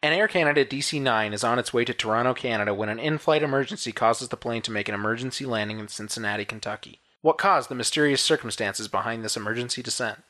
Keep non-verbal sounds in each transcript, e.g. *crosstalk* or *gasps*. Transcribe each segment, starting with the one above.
An Air Canada DC 9 is on its way to Toronto, Canada when an in flight emergency causes the plane to make an emergency landing in Cincinnati, Kentucky. What caused the mysterious circumstances behind this emergency descent?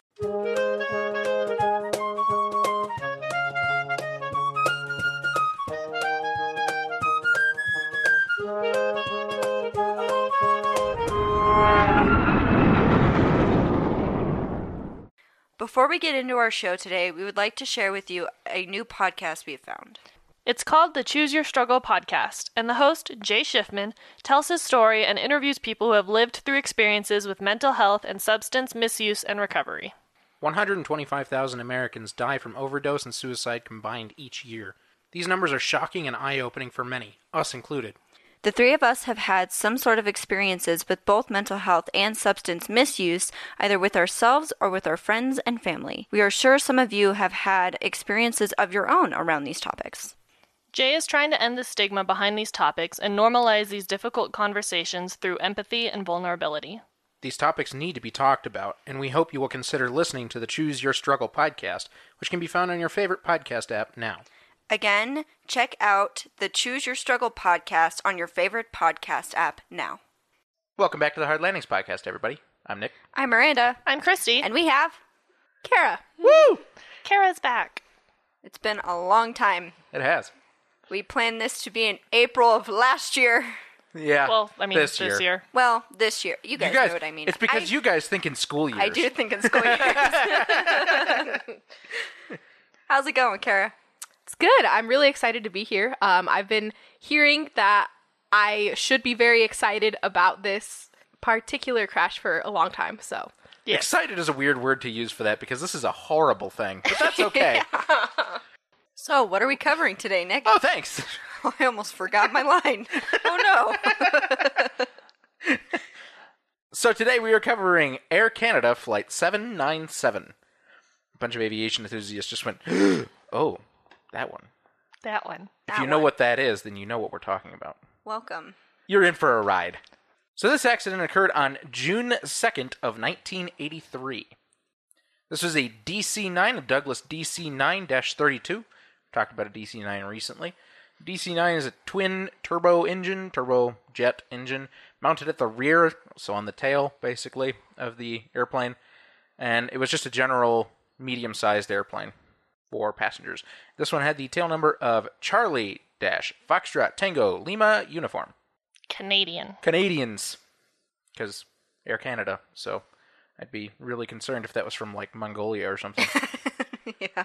Before we get into our show today, we would like to share with you a new podcast we have found. It's called the Choose Your Struggle podcast, and the host, Jay Schiffman, tells his story and interviews people who have lived through experiences with mental health and substance misuse and recovery. 125,000 Americans die from overdose and suicide combined each year. These numbers are shocking and eye opening for many, us included. The three of us have had some sort of experiences with both mental health and substance misuse, either with ourselves or with our friends and family. We are sure some of you have had experiences of your own around these topics. Jay is trying to end the stigma behind these topics and normalize these difficult conversations through empathy and vulnerability. These topics need to be talked about, and we hope you will consider listening to the Choose Your Struggle podcast, which can be found on your favorite podcast app now. Again, check out the Choose Your Struggle podcast on your favorite podcast app now. Welcome back to the Hard Landings podcast, everybody. I'm Nick. I'm Miranda, I'm Christy. and we have Kara. Woo! Kara's back. it's been a long time. It has. We planned this to be in April of last year. Yeah. Well, I mean, this, this, year. Well, this year. You guys, You guys, know what I mean. it's because I, you guys think in school years. I do think in school years. *laughs* *laughs* How's it going, Kara? It's good. I'm really excited to be here. Um, I've been hearing that I should be very excited about this particular crash for a long time. So Yes. Excited is a weird word to use for that because this is a horrible thing, but that's *laughs* okay. So, what are we covering today, Nick? Oh, thanks. *laughs* I almost forgot my line. Oh no. *laughs* So today we are covering Air Canada Flight 797. A bunch of aviation enthusiasts just went, *gasps* oh, that one. That one. If That you know one. what that is, then you know what we're talking about. Welcome. You're in for a ride. So this accident occurred on June 2nd of 1983. This was a DC-9, a Douglas DC-9-32. Talked about a DC-9 recently. DC-9 is a twin turbo engine, turbojet engine, mounted at the rear, so on the tail, basically, of the airplane. And it was just a general medium-sized airplane for passengers. This one had the tail number of Charlie Dash Foxtrot Tango Lima Uniform. Canadian. Canadians, because Air Canada. So I'd be really concerned if that was from like Mongolia or something. *laughs* yeah.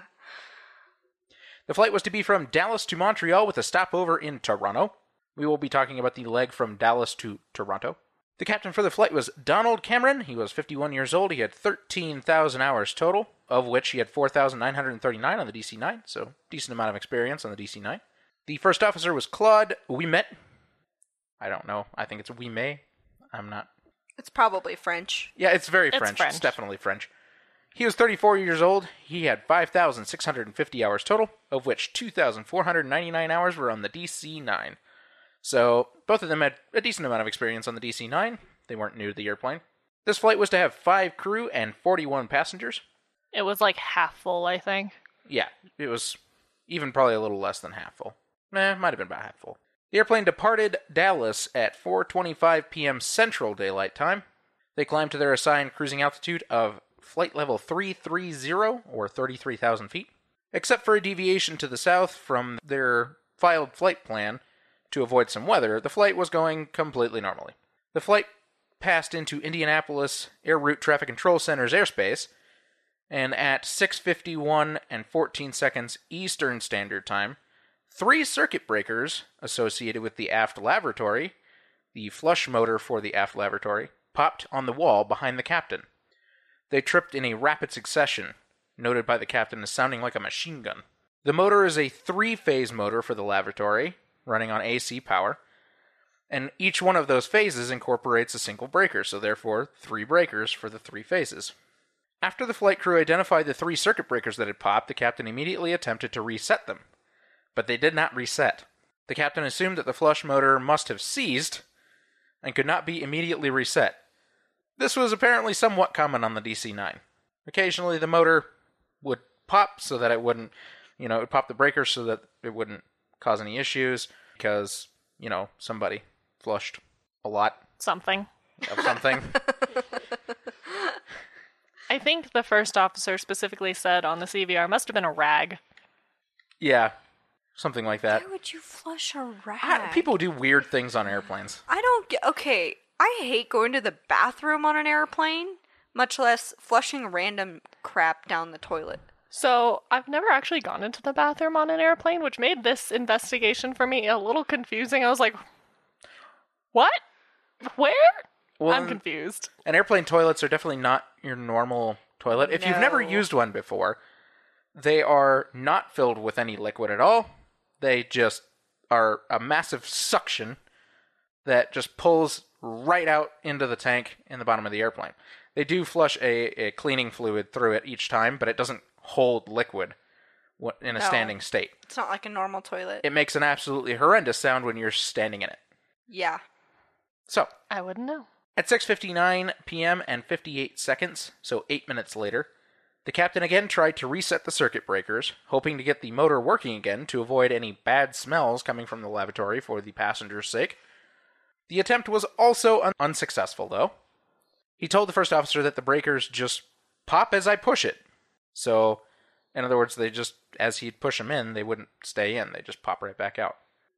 the flight was to be from Dallas to Montreal with a stopover in Toronto. We will be talking about the leg from Dallas to Toronto. The captain for the flight was Donald Cameron. He was 51 years old. He had 13,000 hours total, of which he had 4,939 on the DC 9, so decent amount of experience on the DC 9. The first officer was Claude Ouimet. I don't know. I think it's Ouimet. I'm not It's probably French. Yeah, it's very It's French. It's definitely French. He was 34 years old. He had 5,650 hours total, of which 2,499 hours were on the DC 9. So, both of them had a decent amount of experience on the DC 9. They weren't new to the airplane. This flight was to have 5 crew and 41 passengers. It was like half full, I think. Yeah, it was even probably a little less than half full. Nah, might have been about half full. The airplane departed Dallas at 4:25 p.m. Central Daylight Time. They climbed to their assigned cruising altitude of flight level 330 or 33,000 feet. Except for a deviation to the south from their filed flight plan to avoid some weather, the flight was going completely normally. The flight passed into Indianapolis Air Route Traffic Control Center's airspace, and at 6:51 and 14 seconds Eastern Standard Time, three circuit breakers associated with the aft lavatory, the flush motor for the aft lavatory, popped on the wall behind the captain. They tripped in a rapid succession, noted by the captain as sounding like a machine gun. The motor is a three-phase motor for the lavatory, running on AC power, and each one of those phases incorporates a single breaker, so therefore three breakers for the three phases. After the flight crew identified the three circuit breakers that had popped, the captain immediately attempted to reset them. But they did not reset. The captain assumed that the flush motor must have seized and could not be immediately reset. This was apparently somewhat common on the DC 9. Occasionally, the motor would pop so that it wouldn't You know, it would pop the breaker so that it wouldn't cause any issues because, you know, somebody flushed a lot Something. of something. *laughs* I think the first officer specifically said on the CVR must have been a rag. yeah, something like that. Why would you flush a rag? I- people do weird things on airplanes. I don't get. Okay, I hate going to the bathroom on an airplane, much less flushing random crap down the toilet. So I've never actually gone into the bathroom on an airplane, which made this investigation for me a little confusing. I was like, what? Where? Well, I'm confused. And airplane toilets are definitely not your normal toilet. If you've never used one before, they are not filled with any liquid at all. They just are a massive suction that just pulls right out into the tank in the bottom of the airplane. They do flush a, a cleaning fluid through it each time, but it doesn't hold liquid in a No. standing state. It's not like a normal toilet. It makes an absolutely horrendous sound when you're standing in it. yeah. So, I wouldn't know. At 6:59 p.m. and 58 seconds, so 8 minutes later, the captain again tried to reset the circuit breakers, hoping to get the motor working again to avoid any bad smells coming from the lavatory for the passengers' sake. The attempt was also un- unsuccessful though. He told the first officer that the breakers just pop as I push it. So, in other words, they just as he'd push them in, they wouldn't stay in, they just pop right back out.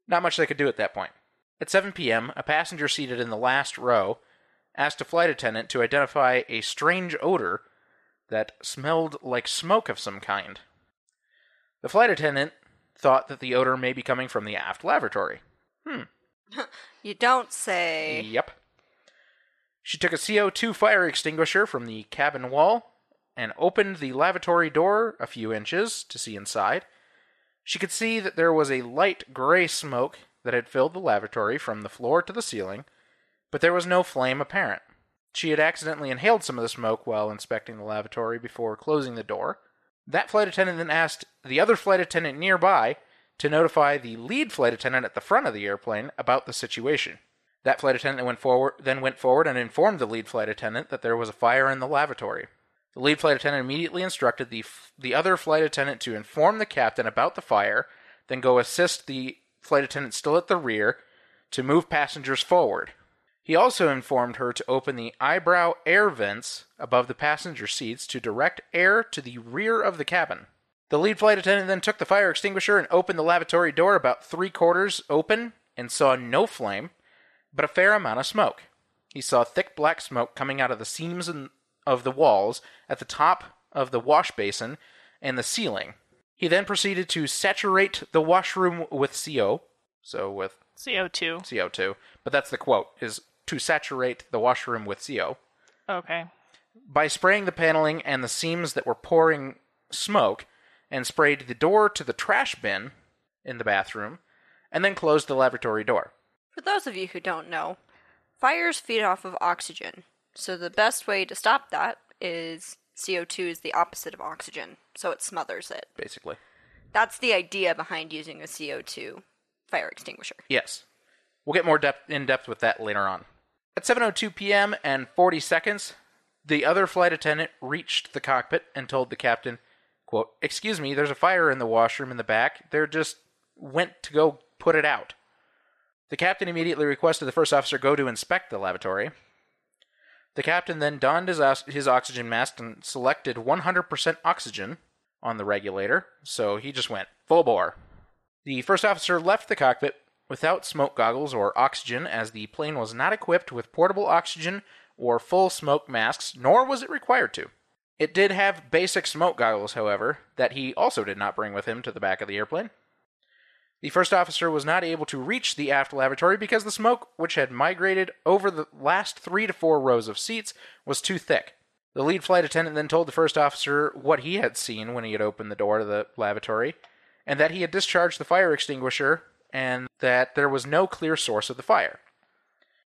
Not much they could do at that point. At 7 p.m., a passenger seated in the last row asked a flight attendant to identify a strange odor that smelled like smoke of some kind. The flight attendant thought that the odor may be coming from the aft lavatory. Hmm. *laughs* you don't say. Yep. She took a CO2 fire extinguisher from the cabin wall and opened the lavatory door a few inches to see inside. She could see that there was a light gray smoke that had filled the lavatory from the floor to the ceiling, but there was no flame apparent. She had accidentally inhaled some of the smoke while inspecting the lavatory before closing the door. That flight attendant then asked the other flight attendant nearby to notify the lead flight attendant at the front of the airplane about the situation. That flight attendant went forward, then went forward and informed the lead flight attendant that there was a fire in the lavatory. The lead flight attendant immediately instructed the f- the other flight attendant to inform the captain about the fire, then go assist the flight attendant still at the rear to move passengers forward. He also informed her to open the eyebrow air vents above the passenger seats to direct air to the rear of the cabin. The lead flight attendant then took the fire extinguisher and opened the lavatory door about three quarters open and saw no flame, but a fair amount of smoke. He saw thick black smoke coming out of the seams in- of the walls at the top of the wash basin and the ceiling. He then proceeded to saturate the washroom with CO, so with CO2. CO2, but that's the quote is to saturate the washroom with CO Okay. by spraying the paneling and the seams that were pouring smoke and sprayed the door to the trash bin in the bathroom and then closed the lavatory door. For those of you who don't know, fires feed off of oxygen. So the best way to stop that is CO2 is the opposite of oxygen, so it smothers it. Basically. That's the idea behind using a CO2 fire extinguisher. Yes. We'll get more depth in depth with that later on. At 7:02 p.m. and 40 seconds, the other flight attendant reached the cockpit and told the captain, quote, "Excuse me, there's a fire in the washroom in the back. They're just went to go put it out." The captain immediately requested the first officer go to inspect the lavatory. The captain then donned his, his oxygen mask and selected 100% oxygen on the regulator, so he just went full bore. The first officer left the cockpit without smoke goggles or oxygen, as the plane was not equipped with portable oxygen or full smoke masks, nor was it required to. It did have basic smoke goggles, however, that he also did not bring with him to the back of the airplane. The first officer was not able to reach the aft lavatory because the smoke, which had migrated over the last three to four rows of seats, was too thick. The lead flight attendant then told the first officer what he had seen when he had opened the door to the lavatory, and that he had discharged the fire extinguisher and that there was no clear source of the fire.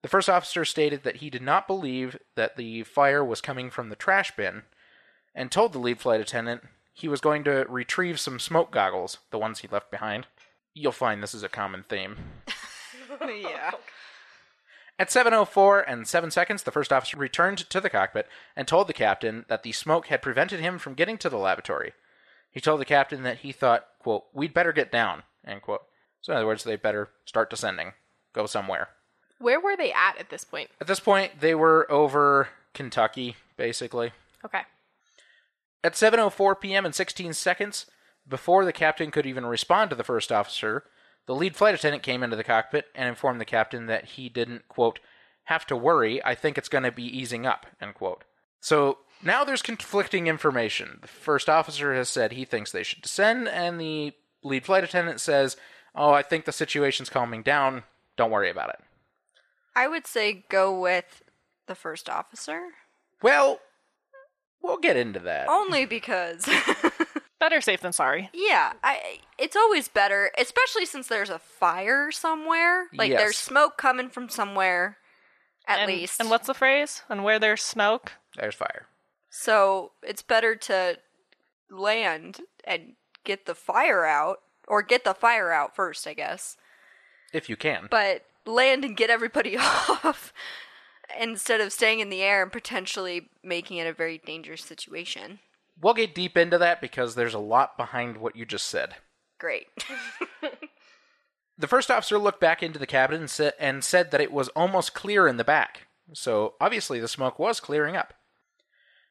The first officer stated that he did not believe that the fire was coming from the trash bin and told the lead flight attendant he was going to retrieve some smoke goggles, the ones he left behind. You'll find this is a common theme. *laughs* yeah. At 7:04 and 7 seconds, the first officer returned to the cockpit and told the captain that the smoke had prevented him from getting to the lavatory. He told the captain that he thought, quote, we'd better get down, end quote. So in other words, they better start descending, go somewhere. Where were they at at this point? At this point, they were over Kentucky, basically. Okay. At 7:04 p.m. and 16 seconds, before the captain could even respond to the first officer, the lead flight attendant came into the cockpit and informed the captain that he didn't quote have to worry. I think it's going to be easing up. End quote. So now there's conflicting information. The first officer has said he thinks they should descend, and the lead flight attendant says, "Oh, I think the situation's calming down. Don't worry about it." I would say go with the first officer. Well, we'll get into that. Only because *laughs* Better safe than sorry. Yeah, I it's always better, especially since there's a fire somewhere. Like Yes. there's smoke coming from somewhere at and, least. And what's the phrase? And where there's smoke? There's fire. So, it's better to land and get the fire out or get the fire out first, I guess. If you can. But land and get everybody *laughs* off instead of staying in the air and potentially making it a very dangerous situation. We'll get deep into that because there's a lot behind what you just said. Great. *laughs* The first officer looked back into the cabin and, sa- and said that it was almost clear in the back. So obviously the smoke was clearing up.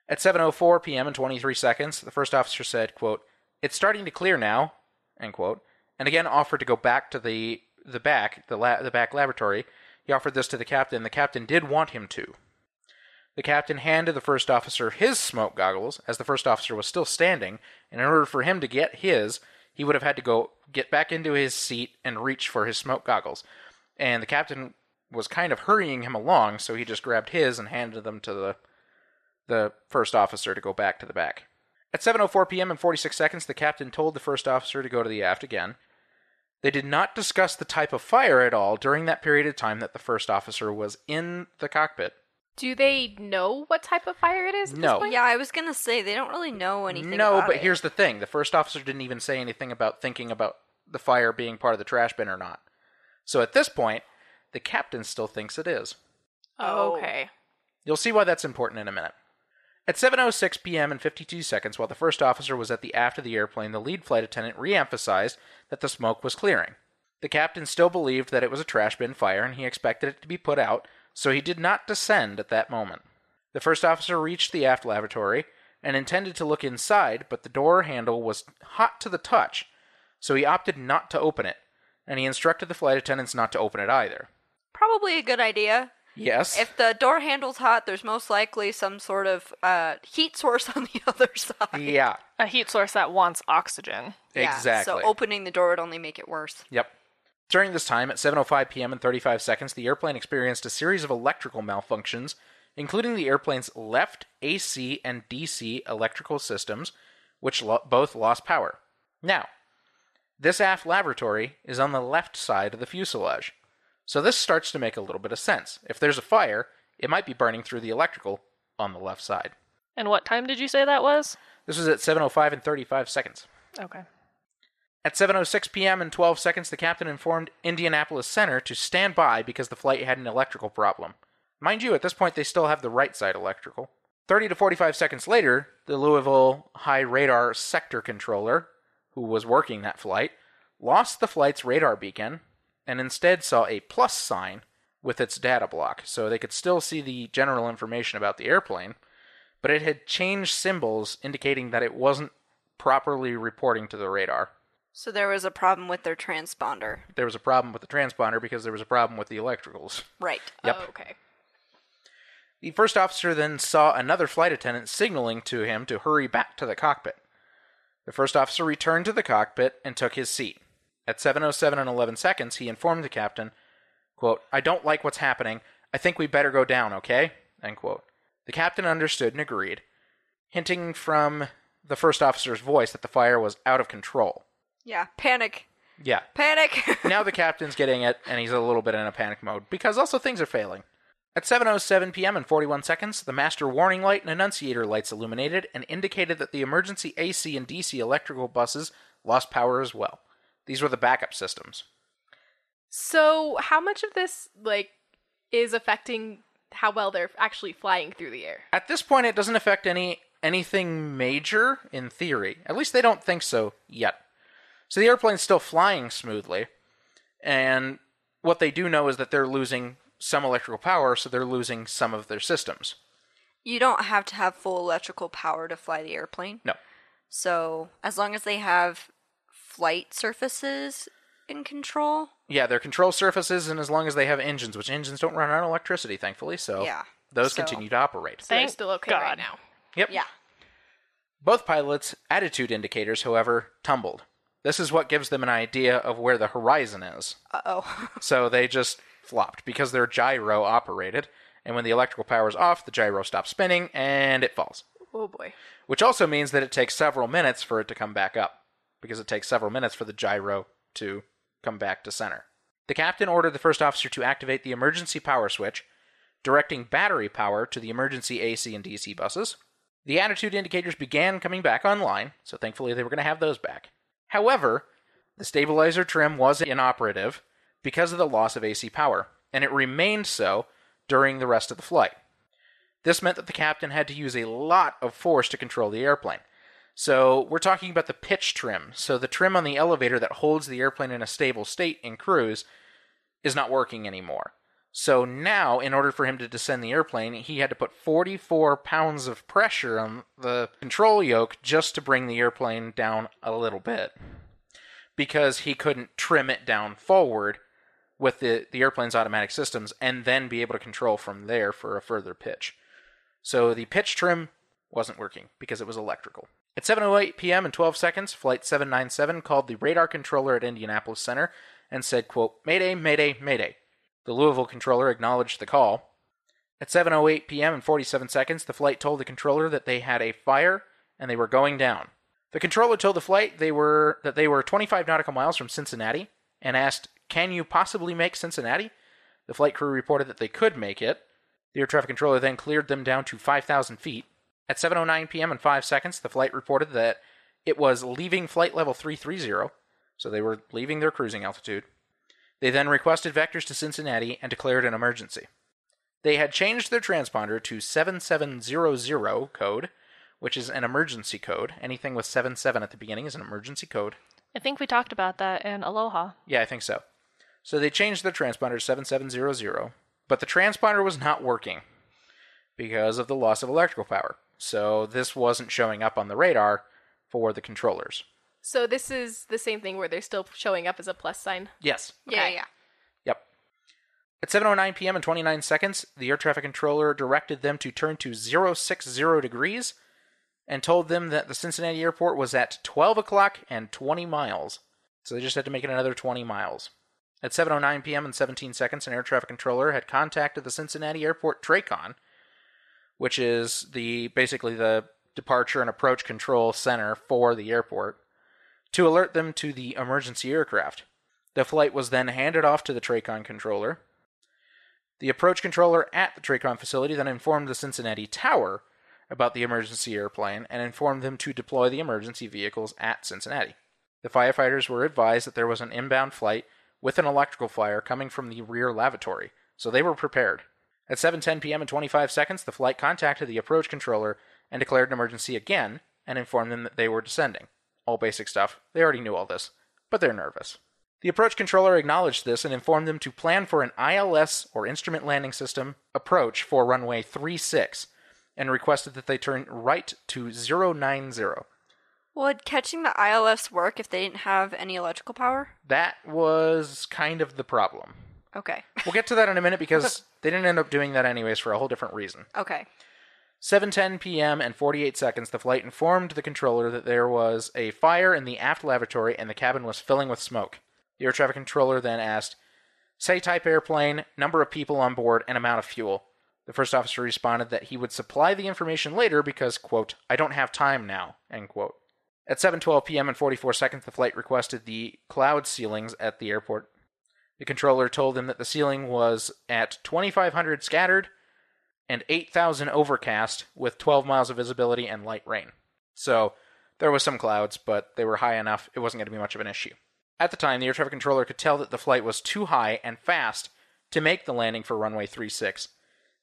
At 7:04 p.m. and 23 seconds, the first officer said, "quote It's starting to clear now," end quote, and again offered to go back to the the back the la- the back laboratory. He offered this to the captain. The captain did want him to. The captain handed the first officer his smoke goggles, as the first officer was still standing, and in order for him to get his, he would have had to go get back into his seat and reach for his smoke goggles. And the captain was kind of hurrying him along, so he just grabbed his and handed them to the the first officer to go back to the back. At 7:04 p.m. and 46 seconds, the captain told the first officer to go to the aft again. They did not discuss the type of fire at all during that period of time that the first officer was in the cockpit. Do they know what type of fire it is? At No. This point? yeah, I was going to say they don't really know anything no, about but it. here's the thing: the first officer didn't even say anything about thinking about the fire being part of the trash bin or not. So at this point, the captain still thinks it is. Oh. oh. Okay. You'll see why that's important in a minute. At 7:06 p.m. and 52 seconds, while the first officer was at the aft of the airplane, the lead flight attendant re-emphasized that the smoke was clearing. The captain still believed that it was a trash bin fire and he expected it to be put out, so he did not descend at that moment. The first officer reached the aft lavatory and intended to look inside, but the door handle was hot to the touch, so he opted not to open it, and he instructed the flight attendants not to open it either. Probably a good idea. Yes. If the door handle's hot, there's most likely some sort of uh, heat source *laughs* on the other side. yeah, A heat source that wants oxygen. Yeah, exactly. So opening the door would only make it worse. Yep. During this time, at 7:05 p.m. and 35 seconds, the airplane experienced a series of electrical malfunctions, including the airplane's left AC and DC electrical systems, which lo- both lost power. Now, this aft laboratory is on the left side of the fuselage, so this starts to make a little bit of sense. If there's a fire, it might be burning through the electrical on the left side. And what time did you say that was? This was at 7:05 and 35 seconds. Okay. At 7:06 p.m. and 12 seconds, the captain informed Indianapolis Center to stand by because the flight had an electrical problem. Mind you, at this point they still have the right side electrical. 30 to 45 seconds later, the Louisville High Radar Sector Controller, who was working that flight, lost the flight's radar beacon and instead saw a plus sign with its data block, so they could still see the general information about the airplane, but it had changed symbols indicating that it wasn't properly reporting to the radar. So there was a problem with their transponder. There was a problem with the transponder because there was a problem with the electricals. Right. *laughs* Yep. Oh, okay. The first officer then saw another flight attendant signaling to him to hurry back to the cockpit. The first officer returned to the cockpit and took his seat. At 7:07 and 11 seconds, he informed the captain, quote, "I don't like what's happening. I think we better go down, okay?" End quote. The captain understood and agreed, hinting from the first officer's voice that the fire was out of control. Yeah. Panic. Yeah. Panic. *laughs* now the captain's getting it, and he's a little bit in a panic mode because also things are failing. At 7:07 p.m. and 41 seconds, the master warning light and annunciator lights illuminated and indicated that the emergency AC and DC electrical buses lost power as well. These were the backup systems. So, how much of this like is affecting how well they're actually flying through the air? At this point, it doesn't affect any anything major in theory. At least they don't think so yet. So the airplane's still flying smoothly, and what they do know is that they're losing some electrical power, so they're losing some of their systems. You don't have to have full electrical power to fly the airplane. No. So, as long as they have flight surfaces in control, Yeah, their control surfaces, and as long as they have engines, which engines don't run on electricity, thankfully, so Yeah, those so- continue to operate. So they're Thank still okay God. right now. Yep. yeah. Both pilots' attitude indicators, however, tumbled. This is what gives them an idea of where the horizon is. Uh oh. *laughs* So they just flopped because their gyro operated, and when the electrical power is off, the gyro stops spinning and it falls. Oh boy. Which also means that it takes several minutes for it to come back up, because it takes several minutes for the gyro to come back to center. The captain ordered the first officer to activate the emergency power switch, directing battery power to the emergency AC and DC buses. The attitude indicators began coming back online, so thankfully they were going to have those back. However, the stabilizer trim was inoperative because of the loss of AC power, and it remained so during the rest of the flight. This meant that the captain had to use a lot of force to control the airplane. So, we're talking about the pitch trim. So, the trim on the elevator that holds the airplane in a stable state in cruise is not working anymore. So, now, in order for him to descend the airplane, he had to put 44 pounds of pressure on the control yoke just to bring the airplane down a little bit. Because he couldn't trim it down forward with the, the airplane's automatic systems and then be able to control from there for a further pitch. So the pitch trim wasn't working because it was electrical. At 7:08 p.m. and 12 seconds, flight 797 called the radar controller at Indianapolis Center and said, quote, "Mayday, mayday, mayday." The Louisville controller acknowledged the call. At 7:08 p.m. and 47 seconds, the flight told the controller that they had a fire and they were going down. The controller told the flight they were that they were 25 nautical miles from Cincinnati and asked, "Can you possibly make Cincinnati?" The flight crew reported that they could make it. The air traffic controller then cleared them down to 5,000 feet. At 7:09 p.m. and 5 seconds, the flight reported that it was leaving flight level 330, so they were leaving their cruising altitude. They then requested vectors to Cincinnati and declared an emergency. They had changed their transponder to 7700 code, which is an emergency code. Anything with 77 at the beginning is an emergency code. I think we talked about that in Aloha. Yeah, I think so. So they changed their transponder to 7700, but the transponder was not working because of the loss of electrical power. So this wasn't showing up on the radar for the controllers. So this is the same thing where they're still showing up as a plus sign. Yes. Yeah, Okay. yeah. Yep. At 7:09 p.m. and 29 seconds, the air traffic controller directed them to turn to 060 degrees and told them that the Cincinnati airport was at 12 o'clock and 20 miles. So they just had to make it another 20 miles. At 7:09 p.m. and 17 seconds, an air traffic controller had contacted the Cincinnati Airport TRACON, which is the basically the departure and approach control center for the airport, to alert them to the emergency aircraft. The flight was then handed off to the TRACON controller. The approach controller at the TRACON facility then informed the Cincinnati Tower about the emergency airplane and informed them to deploy the emergency vehicles at Cincinnati. The firefighters were advised that there was an inbound flight with an electrical fire coming from the rear lavatory, so they were prepared. At 7:10 p.m. and 25 seconds, the flight contacted the approach controller and declared an emergency again and informed them that they were descending. All basic stuff. They already knew all this, but they're nervous. The approach controller acknowledged this and informed them to plan for an ILS or instrument landing system approach for runway 36 and requested that they turn right to 090. Would catching the ILS work if they didn't have any electrical power? That was kind of the problem. Okay. We'll get to that in a minute because *laughs* they didn't end up doing that anyways for a whole different reason. Okay. 7:10 p.m. and 48 seconds, the flight informed the controller that there was a fire in the aft lavatory and the cabin was filling with smoke. The air traffic controller then asked, "Say type airplane, number of people on board, and amount of fuel." The first officer responded that he would supply the information later because, quote, "I don't have time now." End quote. At 7:12 p.m. and 44 seconds, the flight requested the cloud ceilings at the airport. The controller told them that the ceiling was at 2,500 scattered and 8,000 overcast with 12 miles of visibility and light rain. So there was some clouds, but they were high enough, it wasn't going to be much of an issue. At the time, the air traffic controller could tell that the flight was too high and fast to make the landing for runway 36.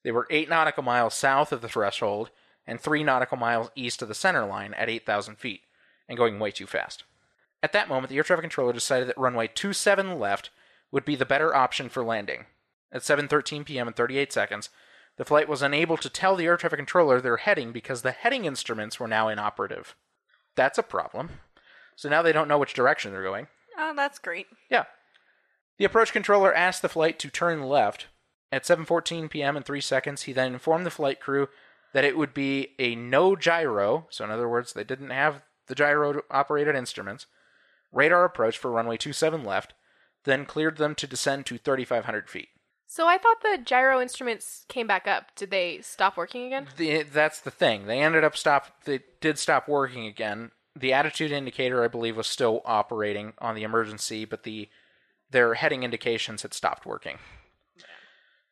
They were 8 nautical miles south of the threshold and 3 nautical miles east of the center line at 8,000 feet, and going way too fast. At that moment, the air traffic controller decided that runway 27 left would be the better option for landing. At 7:13 p.m. and 38 seconds, the flight was unable to tell the air traffic controller their heading because the heading instruments were now inoperative. That's a problem. So now they don't know which direction they're going. Oh, that's great. Yeah. The approach controller asked the flight to turn left. At 7:14 p.m. and 3 seconds, he then informed the flight crew that it would be a no gyro, so in other words, they didn't have the gyro operated instruments, radar approach for runway 27 left, then cleared them to descend to 3500 feet. So I thought the gyro instruments came back up. Did they stop working again? The, that's the thing. They ended up stop. They did stop working again. The attitude indicator, I believe, was still operating on the emergency, but the their heading indications had stopped working.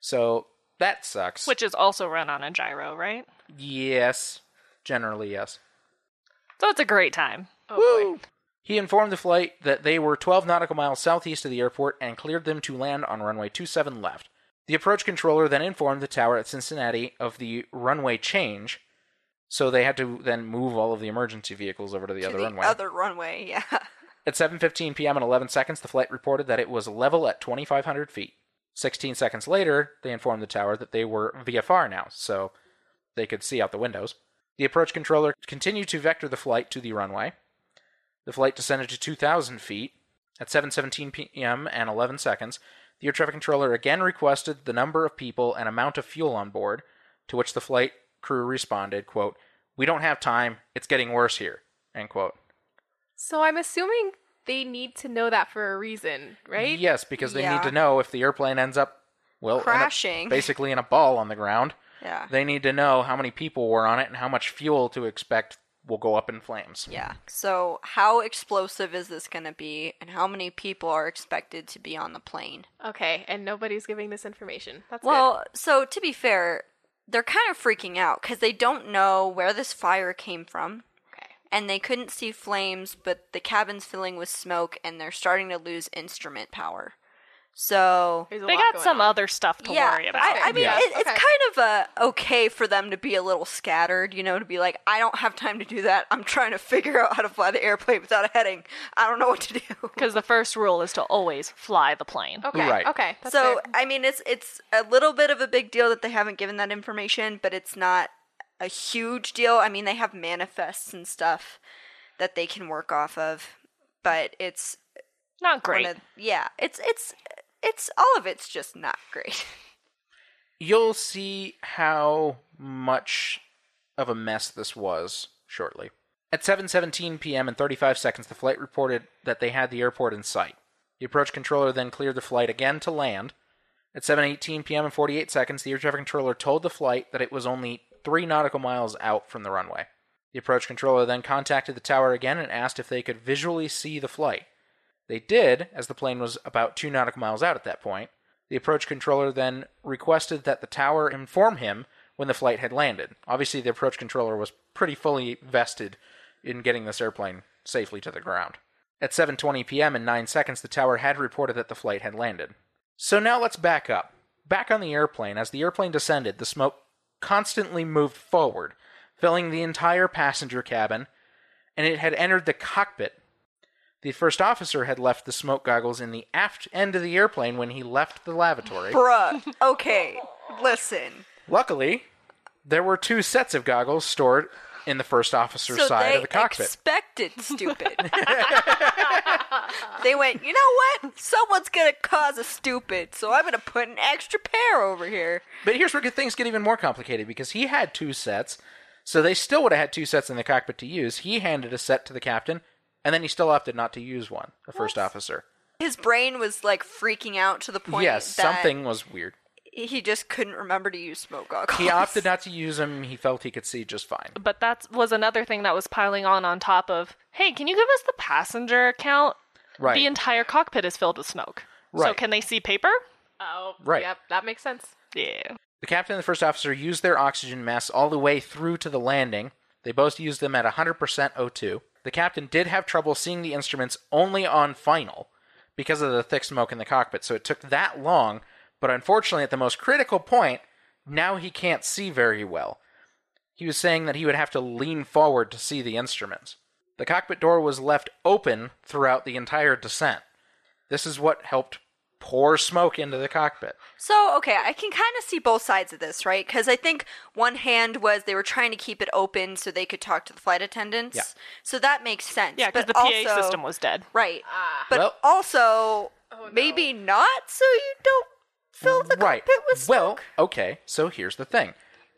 So that sucks. Which is also run on a gyro, right? yes, generally yes. So it's a great time. Oh boy. He informed the flight that they were 12 nautical miles southeast of the airport and cleared them to land on runway 27 left. The approach controller then informed the tower at Cincinnati of the runway change, so they had to then move all of the emergency vehicles over to the To other the runway. other runway, *laughs* yeah. At 7:15 p.m. and 11 seconds, the flight reported that it was level at 2,500 feet. 16 seconds later, they informed the tower that they were VFR now, so they could see out the windows. The approach controller continued to vector the flight to the runway. The flight descended to 2,000 feet. At 7:17 p.m. and 11 seconds, the air traffic controller again requested the number of people and amount of fuel on board, to which the flight crew responded, quote, "We don't have time. It's getting worse here." End quote. So I'm assuming they need to know that for a reason, right? Yes, because they Yeah. need to know if the airplane ends up well in a- Crashing. basically in a ball on the ground. Yeah. They need to know how many people were on it and how much fuel to expect will go up in flames. Yeah. So, how explosive is this going to be, and how many people are expected to be on the plane? Okay, and nobody's giving this information. That's Well, so to be fair, they're kind of freaking out because they don't know where this fire came from. Okay. and they couldn't see flames, but the cabin's filling with smoke, and they're starting to lose instrument power. So, There's They got some on. other stuff to yeah, worry about. I, I mean, Yeah. it, it's Okay. kind of uh, okay for them to be a little scattered, you know, to be like, I don't have time to do that. I'm trying to *laughs* figure out how to fly the airplane without a heading. I don't know what to do. *laughs* Because the first rule is to always fly the plane. Okay. Right. Okay. That's so fair. I mean, it's it's a little bit of a big deal that they haven't given that information, but it's not a huge deal. I mean, they have manifests and stuff that they can work off of, but it's Not one great. of- yeah, it's it's it's all of it's just not great. *laughs* You'll see how much of a mess this was shortly. At 7:17 p.m. and 35 seconds, the flight reported that they had the airport in sight. The approach controller then cleared the flight again to land. At 7:18 p.m. and 48 seconds, the air traffic controller told the flight that it was only 3 nautical miles out from the runway. The approach controller then contacted the tower again and asked if they could visually see the flight. They did, as the plane was about 2 nautical miles out at that point. The approach controller then requested that the tower inform him when the flight had landed. Obviously, the approach controller was pretty fully vested in getting this airplane safely to the ground. At 7:20 p.m. and 9 seconds, the tower had reported that the flight had landed. So now let's back up. Back on the airplane, as the airplane descended, the smoke constantly moved forward, filling the entire passenger cabin, and it had entered the cockpit. The first officer had left the smoke goggles in the aft end of the airplane when he left the lavatory. Bruh. Okay, listen. Luckily, there were two sets of goggles stored in the first officer's So side they of the cockpit. expected stupid. they went, you know what? Someone's gonna cause a stupid, so I'm gonna put an extra pair over here. But here's where things get even more complicated because he had two sets, so they still would have had two sets in the cockpit to use. He handed a set to the captain, and then he still opted not to use one, the first officer. His brain was like freaking out to the point yes, that something was weird. he just couldn't remember to use smoke goggles. He opted *laughs* not to use them. He felt he could see just fine. But that was another thing that was piling on on top of, hey, can you give us the passenger count? Right. The entire cockpit is filled with smoke. So Right. can they see paper? Oh, Right. Yep, that makes sense. Yeah. The captain and the first officer used their oxygen masks all the way through to the landing. They both used them at 100% O2. The captain did have trouble seeing the instruments only on final because of the thick smoke in the cockpit, so it took that long. But unfortunately, at the most critical point, now he can't see very well. He was saying that he would have to lean forward to see the instruments. The cockpit door was left open throughout the entire descent. This is what helped pour smoke into the cockpit. So, okay, I can kind of see both sides of this, right? Because I think one hand was they were trying to keep it open so they could talk to the flight attendants. Yeah. So that makes sense. Yeah, because the PA also- system was dead. Right. Ah. But Well- also, Oh, no. maybe not so you don't fill the right. cockpit with smoke. well, okay, so here's the thing.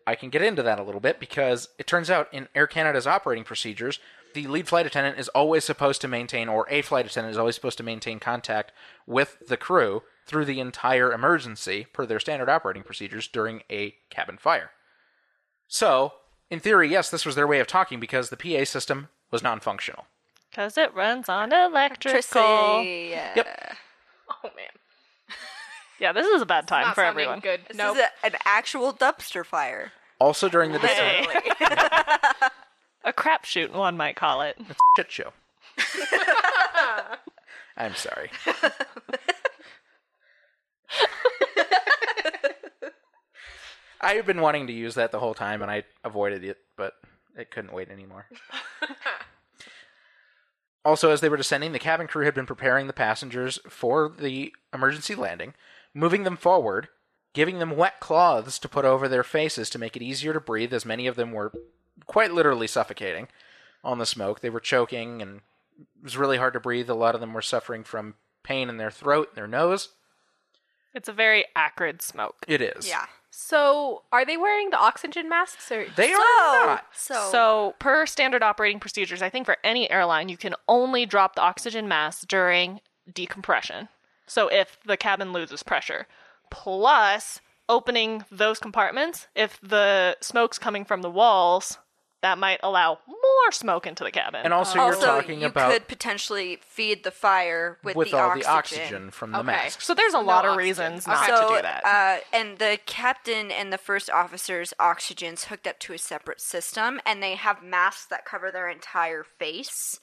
I can get into that a little bit because it turns out in Air Canada's operating procedures, the lead flight attendant is always supposed to maintain, or a flight attendant is always supposed to maintain contact with the crew through the entire emergency per their standard operating procedures during a cabin fire. So, in theory, yes, this was their way of talking because the PA system was non functional. Because it runs on electrical. Electricity. yeah. Yep. Oh man, *laughs* Yeah, this is a bad time not for sounding everyone. good. This Nope. is a, an actual dumpster fire. Also, during the descent, Hey. *laughs* a crapshoot, one might call it. A shit show. *laughs* I'm sorry. *laughs* I have been wanting to use that the whole time, and I avoided it, but it couldn't wait anymore. *laughs* also, as they were descending, the cabin crew had been preparing the passengers for the emergency landing, moving them forward, giving them wet cloths to put over their faces to make it easier to breathe, as many of them were quite literally suffocating on the smoke. They were choking, and it was really hard to breathe. A lot of them were suffering from pain in their throat and their nose. It's a very acrid smoke. It is. Yeah. So, are they wearing the oxygen masks or? They so, are not. So, So, per standard operating procedures, I think for any airline, you can only drop the oxygen mask during decompression. So, if the cabin loses pressure, plus opening those compartments, if the smoke's coming from the walls, that might allow more smoke into the cabin. And also, you're also, talking you about could potentially feed the fire with, with the all oxygen. the oxygen from the Okay. masks. so, there's a No lot of oxygen. reasons not so, to do that. Uh, and the captain and the first officer's oxygen's hooked up to a separate system, and they have masks that cover their entire face.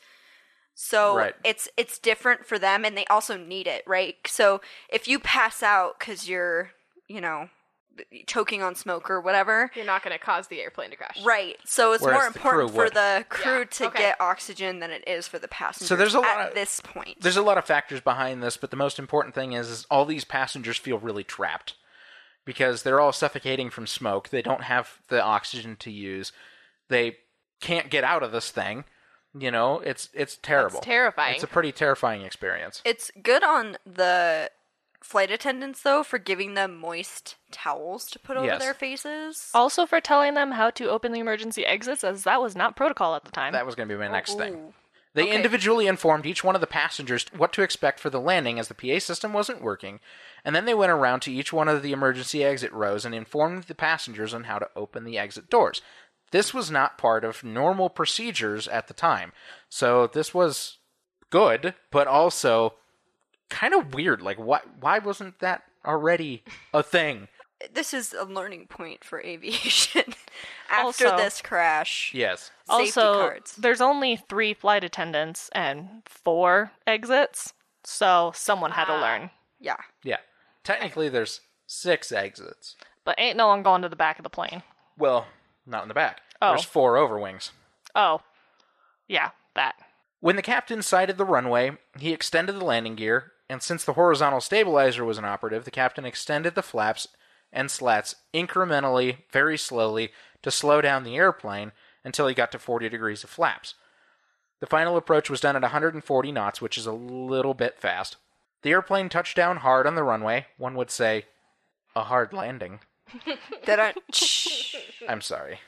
So Right. it's it's different for them, and they also need it, right? So if you pass out because you're, you know, choking on smoke or whatever, You're not going to cause the airplane to crash. right? So it's Whereas more the important for would. the crew Yeah, to okay. get oxygen than it is for the passengers. so there's a lot at of- this point. There's a lot of factors behind this, but the most important thing is, is all these passengers feel really trapped because they're all suffocating from smoke. They don't have the oxygen to use. They can't get out of this thing. You know, it's it's terrible. terrifying. It's a pretty terrifying experience. It's good on the flight attendants though for giving them moist towels to put over Yes. their faces. also, for telling them how to open the emergency exits, as that was not protocol at the time. That was going to be my next thing. Ooh. They Okay. individually informed each one of the passengers what to expect for the landing as the PA system wasn't working, and then they went around to each one of the emergency exit rows and informed the passengers on how to open the exit doors. This was not part of normal procedures at the time, so this was good, but also kind of weird. Like, why, why wasn't that already a thing? This is a learning point for aviation. *laughs* After Also- this crash, Yes. safety also, cards. there's only three flight attendants and four exits, so someone had to Ah. learn. Yeah. Yeah. Technically, there's six exits. But ain't no one going to the back of the plane. Well, not in the back. Oh. There's four overwings. Oh, yeah, that. When the captain sighted the runway, he extended the landing gear, and since the horizontal stabilizer was inoperative, the captain extended the flaps and slats incrementally, very slowly, to slow down the airplane until he got to 40 degrees of flaps. The final approach was done at 140 knots, which is a little bit fast. The airplane touched down hard on the runway, one would say, a hard landing. That I, *laughs* Shh. I'm sorry.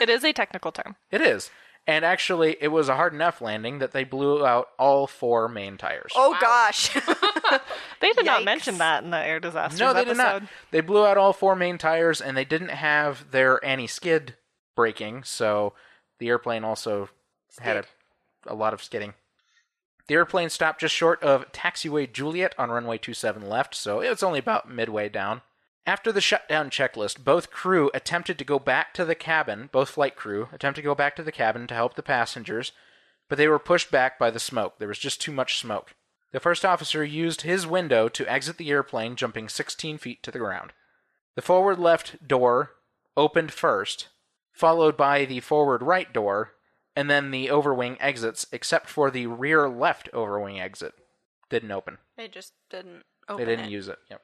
It is a technical term. It is. And actually, it was a hard enough landing that they blew out all four main tires. Oh gosh. *laughs* They did not mention that in the air disaster. no, they episode. did not. They blew out all four main tires, and they didn't have their anti-skid braking, so the airplane also had a, a lot of skidding. The airplane stopped just short of taxiway Juliet on runway 27 left, so it was only about midway down. After the shutdown checklist, both crew attempted to go back to the cabin, both flight crew attempted to go back to the cabin to help the passengers, but they were pushed back by the smoke. There was just too much smoke. The first officer used his window to exit the airplane, jumping 16 feet to the ground. The forward left door opened first, followed by the forward right door, and then the overwing exits, except for the rear left overwing exit. Didn't open. They just didn't open They didn't it. use it. Yep.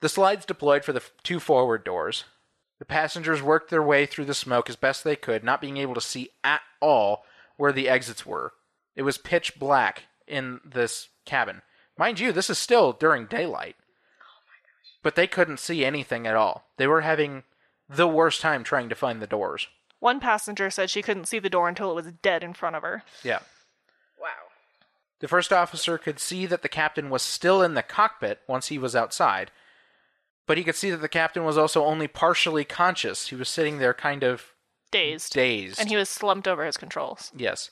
The slides deployed for the two forward doors. The passengers worked their way through the smoke as best they could, not being able to see at all where the exits were. It was pitch black in this cabin. Mind you, this is still during daylight. Oh but they couldn't see anything at all. They were having the worst time trying to find the doors. One passenger said she couldn't see the door until it was dead in front of her. Yeah. Wow. The first officer could see that the captain was still in the cockpit once he was outside, but he could see that the captain was also only partially conscious. He was sitting there kind of Dazed. dazed. And he was slumped over his controls. yes.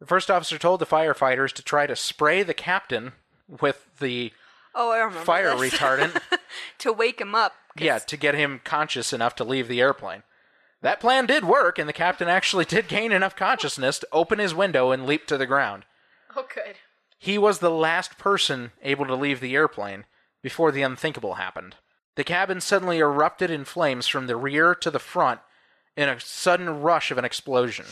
The first officer told the firefighters to try to spray the captain with the Oh, I remember fire this. retardant. *laughs* to wake him up. 'cause- yeah, to get him conscious enough to leave the airplane. That plan did work, and the captain actually *laughs* did gain enough consciousness to open his window and leap to the ground. Oh, good. He was the last person able to leave the airplane before the unthinkable happened. The cabin suddenly erupted in flames from the rear to the front in a sudden rush of an explosion.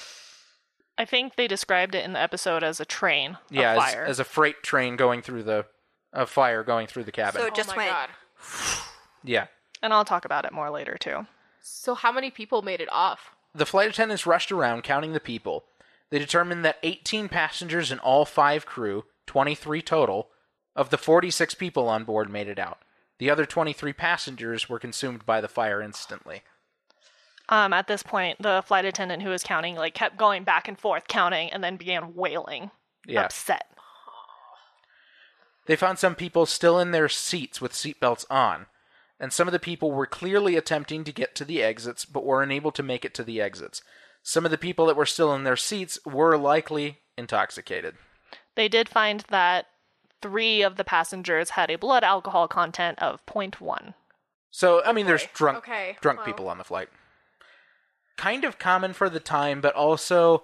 I think they described it in the episode as a train of yeah, as, fire. as a freight train going through the a fire going through the cabin. So it oh just my went. god. *sighs* yeah. and I'll talk about it more later too. So how many people made it off? The flight attendants rushed around counting the people. They determined that 18 passengers and all 5 crew, 23 total, of the 46 people on board made it out. The other 23 passengers were consumed by the fire instantly. Um, at this point, the flight attendant who was counting like kept going back and forth counting, and then began wailing, Yeah. upset. They found some people still in their seats with seatbelts on, and some of the people were clearly attempting to get to the exits but were unable to make it to the exits. Some of the people that were still in their seats were likely intoxicated. They did find that three of the passengers had a blood alcohol content of 0.1. So, I mean, there's drunk Okay, drunk well. people on the flight. Kind of common for the time, but also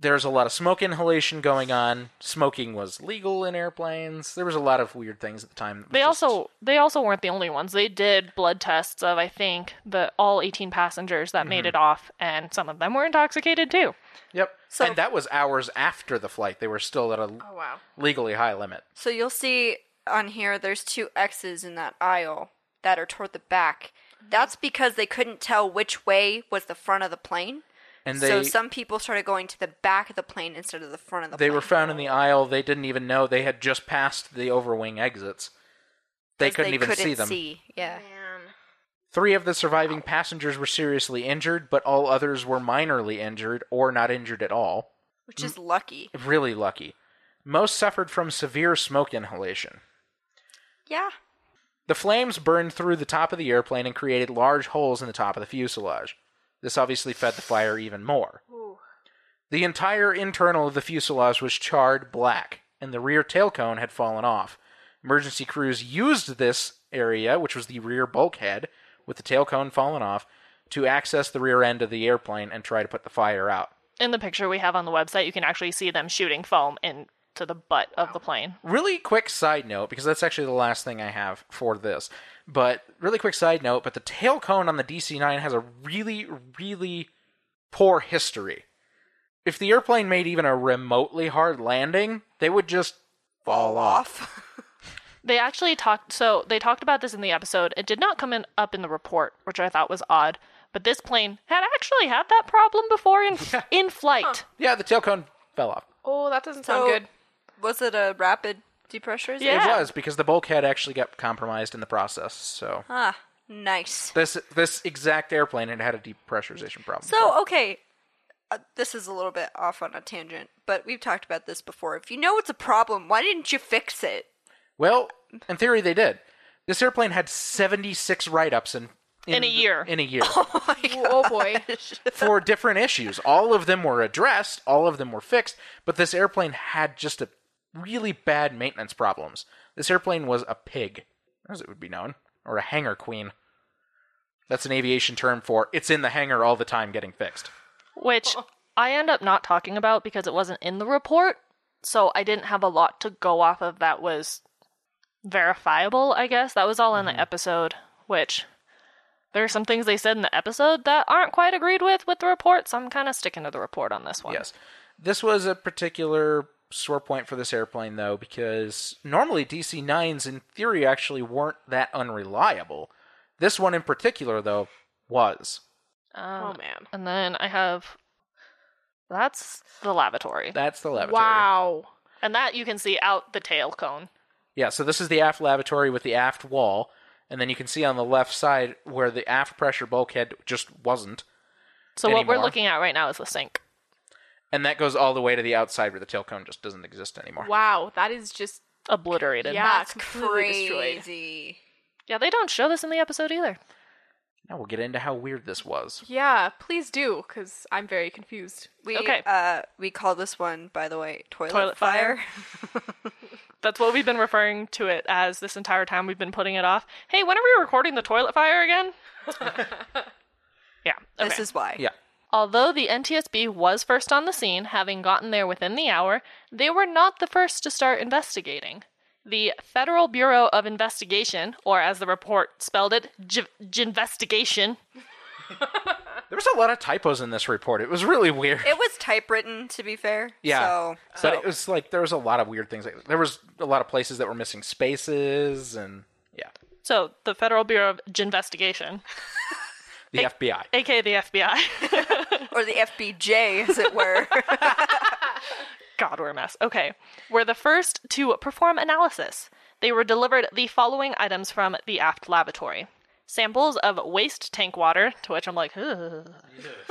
there's a lot of smoke inhalation going on. Smoking was legal in airplanes. There was a lot of weird things at the time. They just- also they also weren't the only ones. They did blood tests of I think the all 18 passengers that Mm-hmm. made it off, and some of them were intoxicated too. Yep. So- and that was hours after the flight. They were still at a Oh wow. legally high limit. So you'll see on here there's two X's in that aisle that are toward the back. That's because they couldn't tell which way was the front of the plane. And they so some people started going to the back of the plane instead of the front of the they plane. were found in the aisle. They didn't even know they had just passed the overwing exits. They couldn't even couldn't see them. see. Yeah. Man. Three of the surviving passengers were seriously injured, but all others were minorly injured or not injured at all. Which is lucky. Really lucky. Most suffered from severe smoke inhalation. Yeah. The flames burned through the top of the airplane and created large holes in the top of the fuselage. This obviously fed the fire even more. The entire internal of the fuselage was charred black, and the rear tail cone had fallen off. Emergency crews used this area, which was the rear bulkhead, with the tail cone fallen off, to access the rear end of the airplane and try to put the fire out. In the picture we have on the website, you can actually see them shooting foam into the butt of the plane. Really quick side note, because that's actually the last thing I have for this. But really quick side note, but the tail cone on the DC 9 has a really, really poor history. If the airplane made even a remotely hard landing, they would just fall off. *laughs* They actually talked so they talked about this in the episode. It did not come in, up in the report, which I thought was odd. But this plane had actually had that problem before in *laughs* in flight. Yeah, the tail cone fell off. Oh, that doesn't sound So good. Was it a rapid depressurization? Yeah. It was because the bulkhead actually got compromised in the process. So Ah, nice. this this exact airplane had had a depressurization problem. So, okay, uh, this is a little bit off on a tangent, but we've talked about this before. If you know it's a problem, why didn't you fix it? well, in theory, they did. This airplane had seventy six write ups in, In a year. In a year. *laughs* *laughs* Oh boy. *laughs* for different issues. All of them were addressed, all of them were fixed, but this airplane had just a really bad maintenance problems. This airplane was a pig, as it would be known, or a hangar queen. That's an aviation term for it's in the hangar all the time getting fixed. which *laughs* I end up not talking about because it wasn't in the report. So I didn't have a lot to go off of that was verifiable, I guess. That was all in the mm-hmm. episode, which There are some things they said in the episode that aren't quite agreed with with the report, so I'm kind of sticking to the report on this one. Yes. This was a particular sore point for this airplane, though, because normally DC 9s, in theory, actually weren't that unreliable. This one in particular, though, was. Um, oh man. And then I have that's the lavatory, That's the lavatory. Wow. and that you can see out the tail cone. Yeah, so this is the aft lavatory with the aft wall, and then you can see on the left side where the aft pressure bulkhead just wasn't. So what we're looking at right now is the sink. And that goes all the way to the outside where the tail cone just doesn't exist anymore. Wow. That is just Obliterated. Yeah. That's completely destroyed. crazy. Yeah, they don't show this in the episode either. Now we'll get into how weird this was. yeah. Please do, because I'm very confused. We Okay. uh we call this one, by the way, toilet, Toilet fire. fire. *laughs* That's what we've been referring to it as this entire time we've been putting it off. Hey, when are we recording the toilet fire again? *laughs* yeah. This okay. is why. Yeah. Although the NTSB was first on the scene, having gotten there within the hour, they were not the first to start investigating. The Federal Bureau of Investigation, or as the report spelled it, J- Jinvestigation, *laughs* There was a lot of typos in this report. It was really weird. It was typewritten, to be fair. Yeah. So But So- oh. it was like there was a lot of weird things. Like, there was a lot of places that were missing spaces, and yeah, so the Federal Bureau of Investigation. *laughs* the FBI. aka the FBI. *laughs* or the FBJ, as it were. *laughs* God, we're a mess. Okay. We were the first to perform analysis. They were delivered the following items from the aft lavatory samples of waste tank water, to which I'm like, Ugh.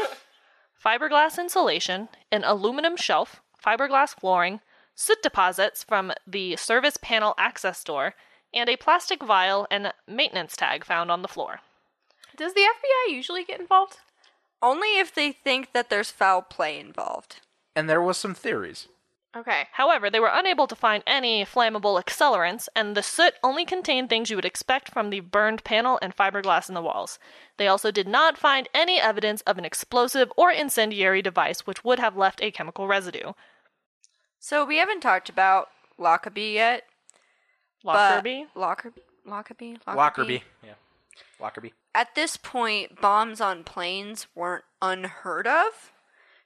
*laughs* fiberglass insulation, an aluminum shelf, fiberglass flooring, soot deposits from the service panel access door, and a plastic vial and maintenance tag found on the floor. Does the FBI usually get involved? Only if they think that there's foul play involved. And there was some theories. Okay. However, they were unable to find any flammable accelerants, and the soot only contained things you would expect from the burned panel and fiberglass in the walls. They also did not find any evidence of an explosive or incendiary device which would have left a chemical residue. So we haven't talked about Lockerbie yet. but- Lockerbie? Locker Lockerbie? Lockerbie. Yeah. Lockerbie. At this point, bombs on planes weren't unheard of.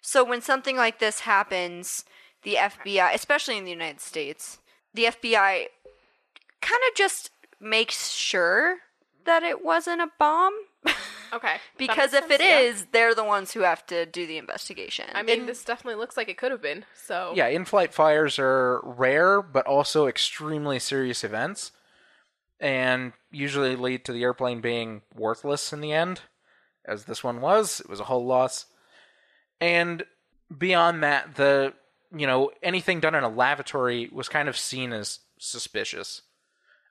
So when something like this happens, the FBI, especially in the United States, the FBI kind of just makes sure that it wasn't a bomb. *laughs* Okay. because if makes it sense, is, they're the ones who have to do the investigation. I mean, this definitely looks like it could have been. So Yeah, in-flight fires are rare, but also extremely serious events, and usually lead to the airplane being worthless in the end, as this one was. It was a whole loss. And beyond that, the you know anything done in a lavatory was kind of seen as suspicious.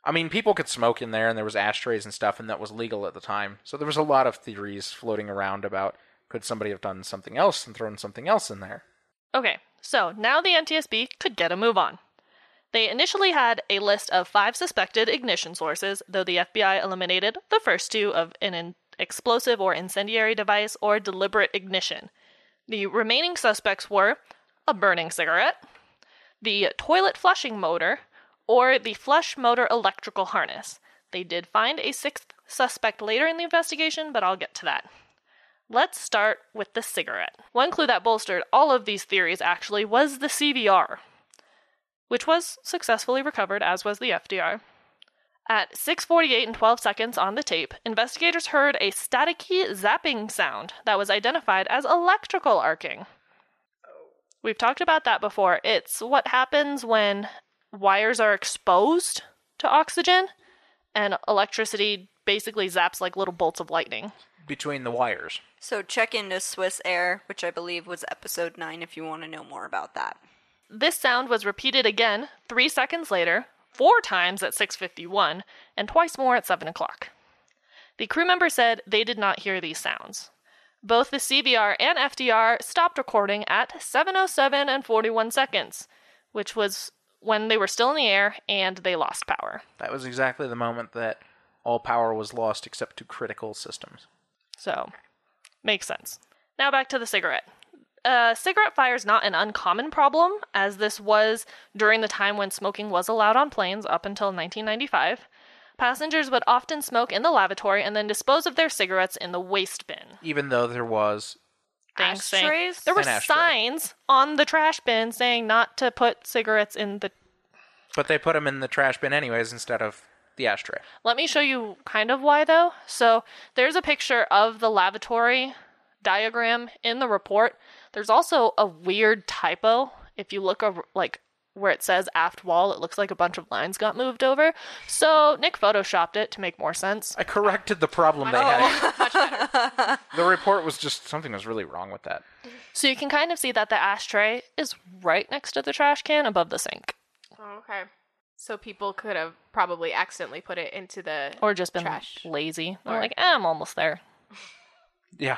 I mean, people could smoke in there, and there was ashtrays and stuff, and that was legal at the time. So there was a lot of theories floating around about could somebody have done something else and thrown something else in there. Okay, so now the NTSB could get a move on. They initially had a list of five suspected ignition sources, though the FBI eliminated the first two of an in- explosive or incendiary device or deliberate ignition. The remaining suspects were a burning cigarette, the toilet flushing motor, or the flush motor electrical harness. They did find a sixth suspect later in the investigation, but I'll get to that. Let's start with the cigarette. One clue that bolstered all of these theories actually was the CVR, which was successfully recovered, as was the FDR. At 6:48 and 12 seconds on the tape, investigators heard a staticky zapping sound that was identified as electrical arcing. We've talked about that before. It's what happens when wires are exposed to oxygen and electricity basically zaps like little bolts of lightning. Between the wires. so check into Swissair, which I believe was episode 9 if you want to know more about that. This sound was repeated again three seconds later, four times at 6:51, and twice more at 7 o'clock. The crew member said they did not hear these sounds. Both the CVR and FDR stopped recording at 7:07 and 41 seconds, which was when they were still in the air and they lost power. That was exactly the moment that all power was lost except to critical systems. So, makes sense. Now back to the cigarette. Uh, cigarette fire is not an uncommon problem, as this was during the time when smoking was allowed on planes up until 1995. Passengers would often smoke in the lavatory and then dispose of their cigarettes in the waste bin. Even though there was. Things saying- Ashtrays? there were An ashtray. signs on the trash bin saying not to put cigarettes in the. But they put them in the trash bin anyways instead of the ashtray. Let me show you kind of why though. So there's a picture of the lavatory diagram in the report. There's also a weird typo. If you look over, like where it says aft wall, it looks like a bunch of lines got moved over. So Nick photoshopped it to make more sense. I corrected the problem they had. *laughs* *laughs* the report was just something was really wrong with that. So you can kind of see that the ashtray is right next to the trash can above the sink. Oh, okay. So people could have probably accidentally put it into the Or just been trash. lazy. They're Or- like, eh, I'm almost there. Yeah,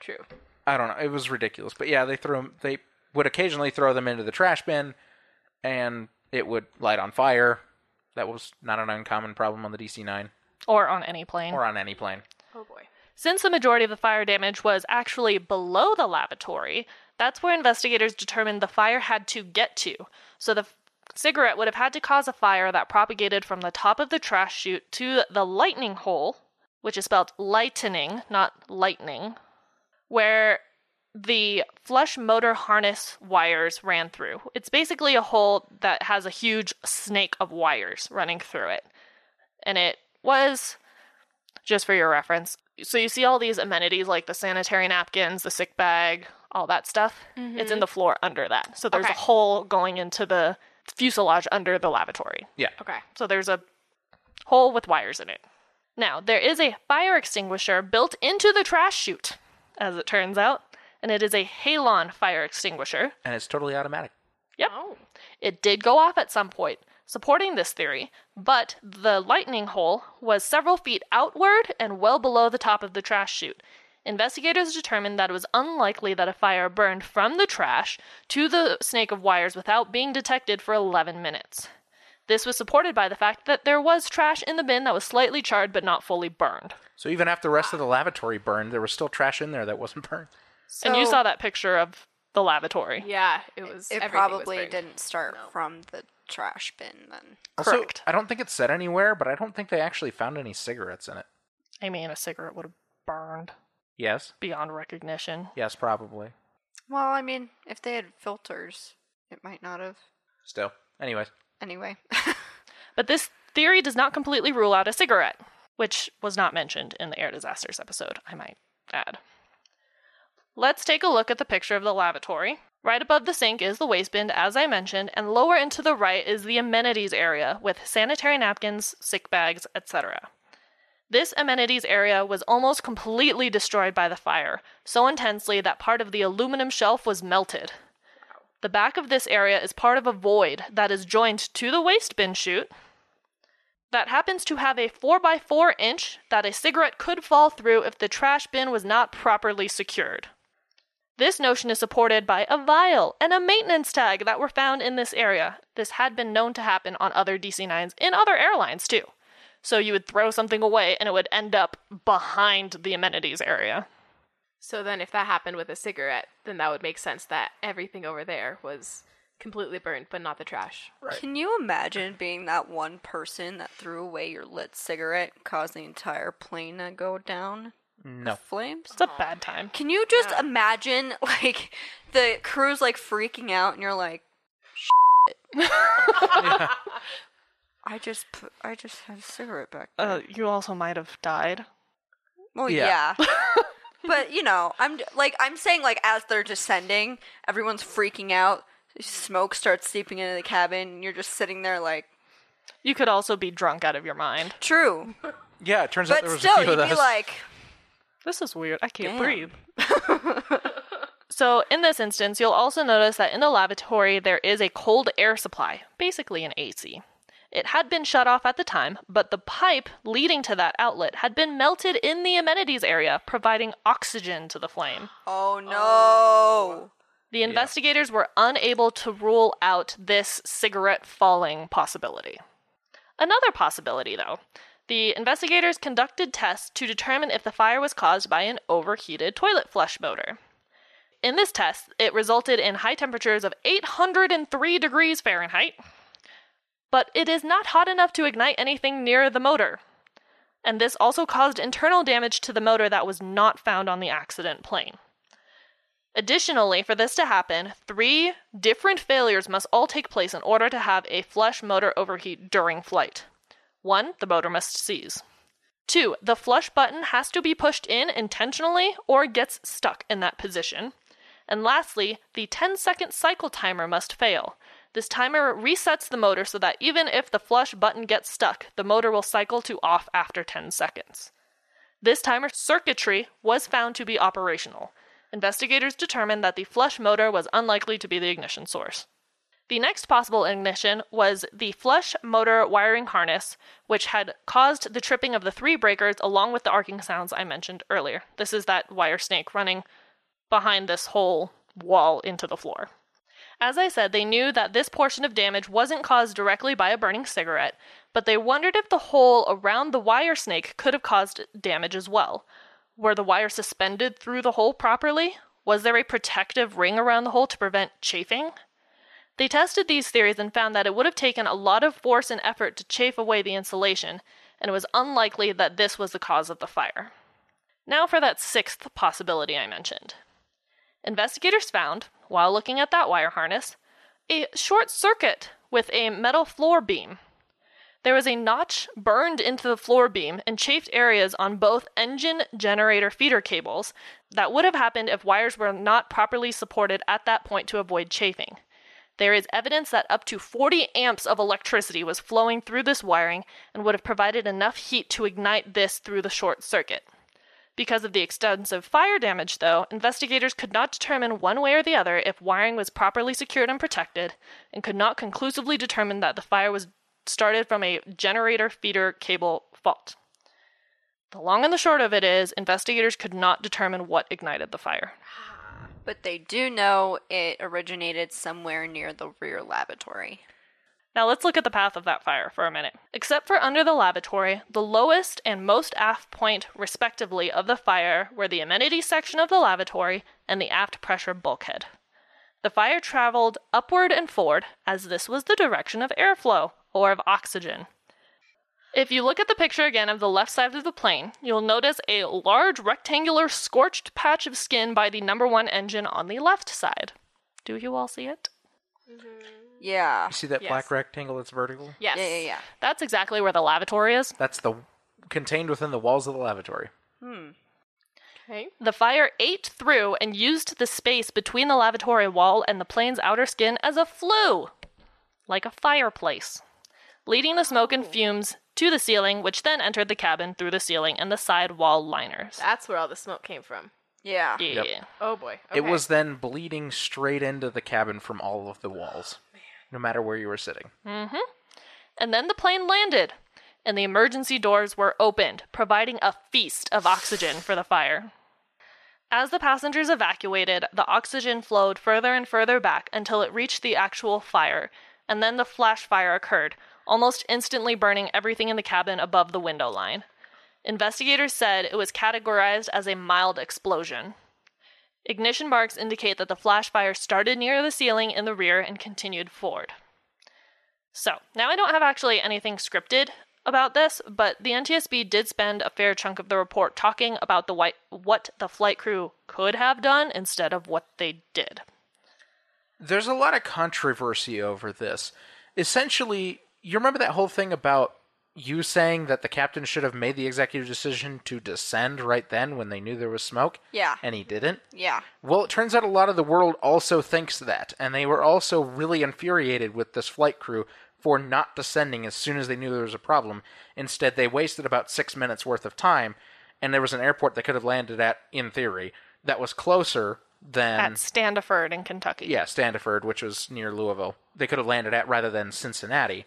True. I don't know. It was ridiculous, but yeah, they threw 'em- They would occasionally throw them into the trash bin, and it would light on fire. That was not an uncommon problem on the DC-9 Or on any plane. or on any plane. Oh boy. Since the majority of the fire damage was actually below the lavatory, that's where investigators determined the fire had to get to. So the f- cigarette would have had to cause a fire that propagated from the top of the trash chute to the lightning hole, which is spelled lightening, not lightning, where the flush motor harness wires ran through. It's basically a hole that has a huge snake of wires running through it. And it was just for your reference. So you see all these amenities like the sanitary napkins, the sick bag, all that stuff. Mm-hmm. It's in the floor under that. So there's Okay. a hole going into the fuselage under the lavatory. Yeah. Okay. So there's a hole with wires in it. Now, there is a fire extinguisher built into the trash chute, as it turns out, and it is a Halon fire extinguisher. And it's totally automatic. Yep. Oh. It did go off at some point, supporting this theory, but the lightning hole was several feet outward and well below the top of the trash chute. Investigators determined that it was unlikely that a fire burned from the trash to the snake of wires without being detected for 11 minutes. This was supported by the fact that there was trash in the bin that was slightly charred but not fully burned. So even after the rest of the ah. lavatory burned, there was still trash in there that wasn't burned. and you saw that picture of the lavatory. Yeah, it was. It everything was probably burned. didn't start from the trash bin then. Also, Correct. I don't think it said anywhere, but I don't think they actually found any cigarettes in it. I mean, a cigarette would have burned Yes. beyond recognition. Yes, probably. Well, I mean, if they had filters, it might not have. Still. Anyways. Anyway. *laughs* But this theory does not completely rule out a cigarette, which was not mentioned in the air disasters episode, I might add. Let's take a look at the picture of the lavatory. Right above the sink is the waste bin, as I mentioned, and lower and to the right is the amenities area with sanitary napkins, sick bags, etc. This amenities area was almost completely destroyed by the fire, so intensely that part of the aluminum shelf was melted. The back of this area is part of a void that is joined to the waste bin chute that happens to have a 4x4 inch that a cigarette could fall through if the trash bin was not properly secured. This notion is supported by a vial and a maintenance tag that were found in this area. This had been known to happen on other DC 9s in other airlines too. So you would throw something away and it would end up behind the amenities area. So then, if that happened with a cigarette, then that would make sense that everything over there was completely burned, but not the trash. Can you imagine being that one person that threw away your lit cigarette, and caused the entire plane to go down No. flames? It's a bad time. Can you just imagine, *laughs* like, the crew's like freaking out, and you're like, *laughs* "Shit." I just put, I just had a cigarette back there. Uh, you also might have died. Well, Yeah. yeah. *laughs* but you know, I'm like I'm saying like as they're descending, everyone's freaking out. Smoke starts seeping into the cabin, and you're just sitting there like, You could also be drunk out of your mind. true. Yeah, it turns out But there was still, a few you'd of be those. like, This is weird. I can't Damn. breathe. so, in this instance, you'll also notice that in the lavatory there is a cold air supply, basically an AC. It had been shut off at the time, but the pipe leading to that outlet had been melted in the amenities area, providing oxygen to the flame. oh no. Oh. The investigators were unable to rule out this cigarette falling possibility. Another possibility, though, the investigators conducted tests to determine if the fire was caused by an overheated toilet flush motor. In this test, it resulted in high temperatures of 803 degrees Fahrenheit, but it is not hot enough to ignite anything near the motor. And this also caused internal damage to the motor that was not found on the accident plane. Additionally, for this to happen, three different failures must all take place in order to have a flush motor overheat during flight. One, the motor must seize. Two, the flush button has to be pushed in intentionally or gets stuck in that position. And lastly, the 10 second cycle timer must fail. This timer resets the motor so that even if the flush button gets stuck, the motor will cycle to off after 10 seconds. This timer circuitry was found to be operational. Investigators determined that the flush motor was unlikely to be the ignition source. The next possible ignition was the flush motor wiring harness, which had caused the tripping of the three breakers along with the arcing sounds I mentioned earlier. This is that wire snake running behind this whole wall into the floor. As I said, they knew that this portion of damage wasn't caused directly by a burning cigarette, but they wondered if the hole around the wire snake could have caused damage as well. Were the wire suspended through the hole properly? Was there a protective ring around the hole to prevent chafing? They tested these theories and found that it would have taken a lot of force and effort to chafe away the insulation, and it was unlikely that this was the cause of the fire. Now for that sixth possibility I mentioned. Investigators found, while looking at that wire harness, a short circuit with a metal floor beam. There was a notch burned into the floor beam and chafed areas on both engine generator feeder cables that would have happened if wires were not properly supported at that point to avoid chafing. There is evidence that up to 40 amps of electricity was flowing through this wiring and would have provided enough heat to ignite this through the short circuit. Because of the extensive fire damage, though, investigators could not determine one way or the other if wiring was properly secured and protected, and could not conclusively determine that the fire was started from a generator feeder cable fault. The long and the short of it is, investigators could not determine what ignited the fire. But they do know it originated somewhere near the rear lavatory. Now let's look at the path of that fire for a minute. Except for under the lavatory, the lowest and most aft point, respectively, of the fire were the amenity section of the lavatory and the aft pressure bulkhead. The fire traveled upward and forward, as this was the direction of airflow, or of oxygen. If you look at the picture again of the left side of the plane, you'll notice a large rectangular scorched patch of skin by the number one engine on the left side. Do you all see it? Mm-hmm. Yeah. You see that Yes. black rectangle that's vertical? Yes. Yeah, yeah, yeah. That's exactly where the lavatory is. That's the contained within the walls of the lavatory. Hmm. Okay. The fire ate through and used the space between the lavatory wall and the plane's outer skin as a flue, like a fireplace, leading the smoke and fumes to the ceiling, which then entered the cabin through the ceiling and the side wall liners. That's where all the smoke came from. Yeah. Yeah. Yep. Oh boy. It Okay. was then bleeding straight into the cabin from all of the walls, no matter where you were sitting. Mm-hmm. And then the plane landed, and the emergency doors were opened, providing a feast of oxygen for the fire. As the passengers evacuated, the oxygen flowed further and further back until it reached the actual fire, and then the flash fire occurred, almost instantly burning everything in the cabin above the window line. Investigators said it was categorized as a mild explosion. Ignition marks indicate that the flash fire started near the ceiling in the rear and continued forward. So, now I don't have actually anything scripted about this, but the NTSB did spend a fair chunk of the report talking about the white, what the flight crew could have done instead of what they did. There's a lot of controversy over this. Essentially, you remember that whole thing about you saying that the captain should have made the executive decision to descend right then when they knew there was smoke? Yeah. And he didn't? Yeah. Well, it turns out a lot of the world also thinks that, and they were also really infuriated with this flight crew for not descending as soon as they knew there was a problem. Instead, they wasted about six minutes worth of time, and there was an airport they could have landed at, in theory, that was closer than. At Standiford in Kentucky. Yeah, Standiford, which was near Louisville. They could have landed at rather than Cincinnati.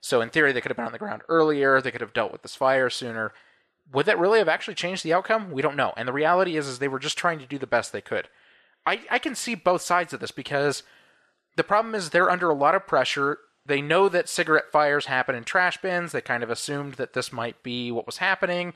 So in theory, they could have been on the ground earlier. They could have dealt with this fire sooner. Would that really have actually changed the outcome? We don't know. And the reality is, is they were just trying to do the best they could. I, I can see both sides of this because the problem is they're under a lot of pressure. They know that cigarette fires happen in trash bins. They kind of assumed that this might be what was happening.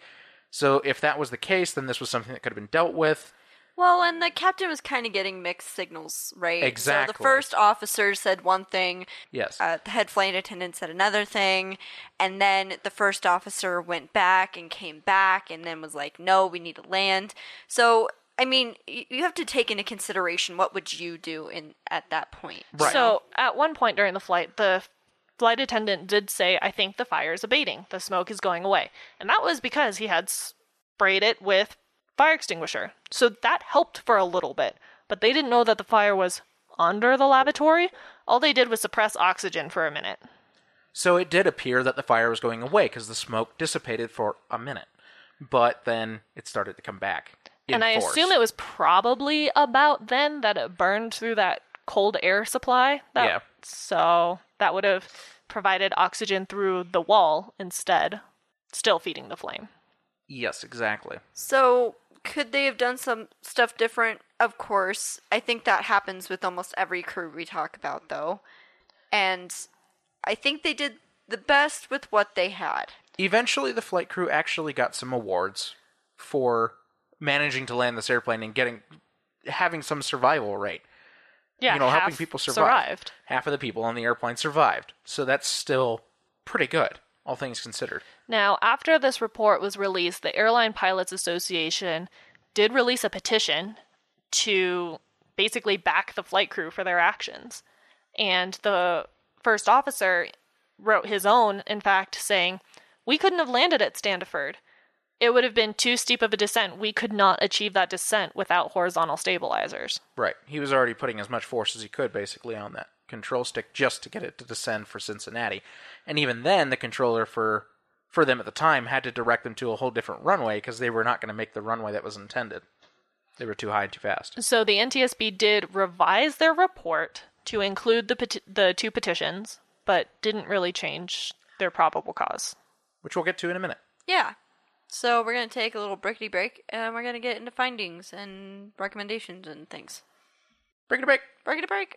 So if that was the case, then this was something that could have been dealt with. Well, and the captain was kind of getting mixed signals, right? So Exactly. the first officer said one thing, Yes. uh, the head flight attendant said another thing, and then the first officer went back and came back and then was like, no, we need to land. So, I mean, you have to take into consideration what would you do in at that point. Right. So at one point during the flight, the flight attendant did say, I think the fire is abating. The smoke is going away. And that was because he had sprayed it with fire extinguisher. So that helped for a little bit. But they didn't know that the fire was under the lavatory. All they did was suppress oxygen for a minute. So it did appear that the fire was going away because the smoke dissipated for a minute, but then it started to come back. in and I force. assume it was probably about then that it burned through that cold air supply. That, Yeah. So that would have provided oxygen through the wall instead, still feeding the flame. Yes, exactly. So, could they have done some stuff different? Of course. I think that happens with almost every crew we talk about, though. And I think they did the best with what they had. Eventually, the flight crew actually got some awards for managing to land this airplane and getting having some survival rate. Yeah, you know, helping people survive. survived. Half of the people on the airplane survived, so that's still pretty good, all things considered. Now, after this report was released, the Airline Pilots Association did release a petition to basically back the flight crew for their actions. And the first officer wrote his own, in fact, saying, We couldn't have landed at Standiford. It would have been too steep of a descent. We could not achieve that descent without horizontal stabilizers. Right. He was already putting as much force as he could, basically, on that control stick just to get it to descend for Cincinnati. And even then, the controller for for them at the time had to direct them to a whole different runway because they were not going to make the runway that was intended. They were too high and too fast. So the NTSB did revise their report to include the peti- the two petitions, but didn't really change their probable cause. Which we'll get to in a minute. Yeah. So, we're going to take a little brickety break and we're going to get into findings and recommendations and things. Break it a break. Brickety break.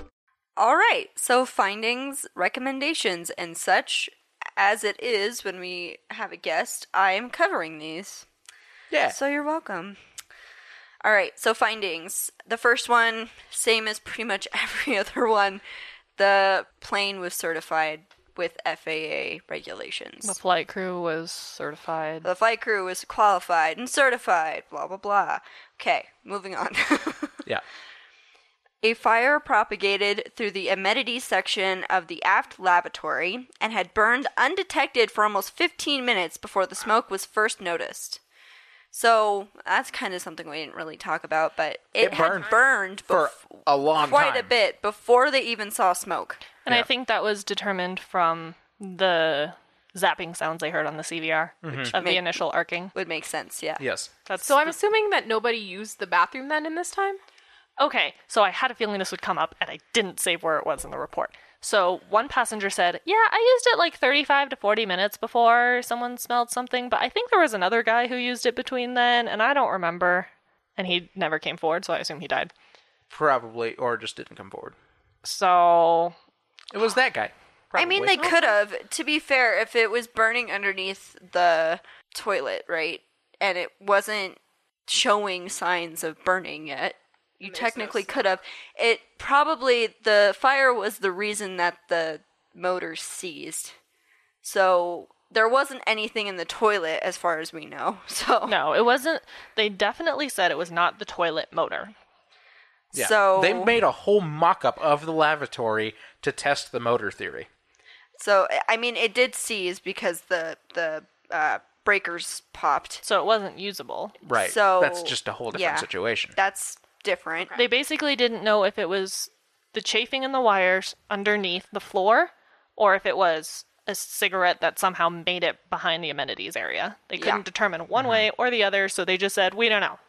All right. So, findings, recommendations, and such, as it is when we have a guest, I am covering these. Yeah. So, you're welcome. All right. So, findings. The first one, same as pretty much *laughs* every other one. The plane was certified with FAA regulations. The flight crew was certified. The flight crew was qualified and certified, blah, blah, blah. Okay, moving on. *laughs* yeah. A fire propagated through the amenities section of the aft lavatory and had burned undetected for almost 15 minutes before the smoke was first noticed. So that's kind of something we didn't really talk about, but it, It burned had burned for bef- a long quite a bit before they even saw smoke. And Yeah. I think that was determined from the zapping sounds they heard on the CVR mm-hmm. of the initial arcing. Would make sense, yeah. Yes. That's So I'm assuming that nobody used the bathroom then in this time? Okay, so I had a feeling this would come up, and I didn't save where it was in the report. So one passenger said, Yeah, I used it like 35 to 40 minutes before someone smelled something, but I think there was another guy who used it between then, and I don't remember. And he never came forward, so I assume he died. Probably, or just didn't come forward. So It was that guy. I mean, they could have. To be fair, if it was burning underneath the toilet, right, and it wasn't showing signs of burning yet, you technically could have. It probably the fire was the reason that the motor seized. So there wasn't anything in the toilet, as far as we know. *laughs* So no, it wasn't. They definitely said it was not the toilet motor. Yeah. So they made a whole mock-up of the lavatory to test the motor theory. So I mean, it did seize because the the uh, breakers popped. So it wasn't usable. Right. So that's just a whole different yeah, situation. That's different. They basically didn't know if it was the chafing in the wires underneath the floor or if it was a cigarette that somehow made it behind the amenities area. They couldn't Yeah. determine one mm-hmm. way or the other, so they just said, "We don't know."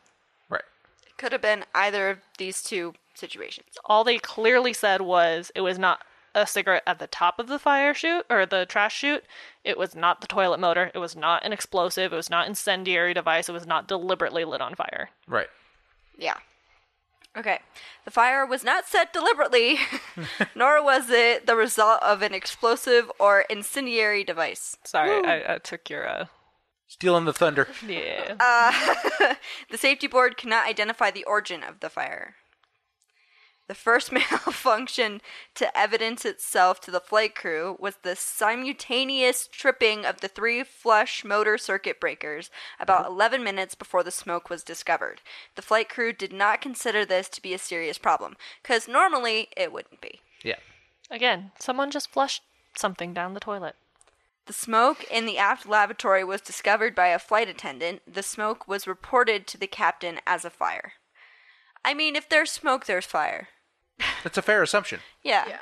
right. It could have been either of these two situations. All they clearly said was it was not a cigarette at the top of the fire chute or the trash chute. It was not the toilet motor. It was not an explosive. It was not incendiary device. It was not deliberately lit on fire. Right. Yeah. Okay. The fire was not set deliberately, *laughs* nor was it the result of an explosive or incendiary device. Sorry, I, I took your uh Stealing the thunder. yeah. *laughs* The safety board cannot identify the origin of the fire. The first *laughs* malfunction to evidence itself to the flight crew was the simultaneous tripping of the three flush motor circuit breakers about uh-huh. 11 minutes before the smoke was discovered. The flight crew did not consider this to be a serious problem, because normally it wouldn't be. Yeah. Again, someone just flushed something down the toilet. The smoke in the aft lavatory was discovered by a flight attendant. The smoke was reported to the captain as a fire. I mean, if there's smoke, there's fire. That's a fair assumption. Yeah. Yeah.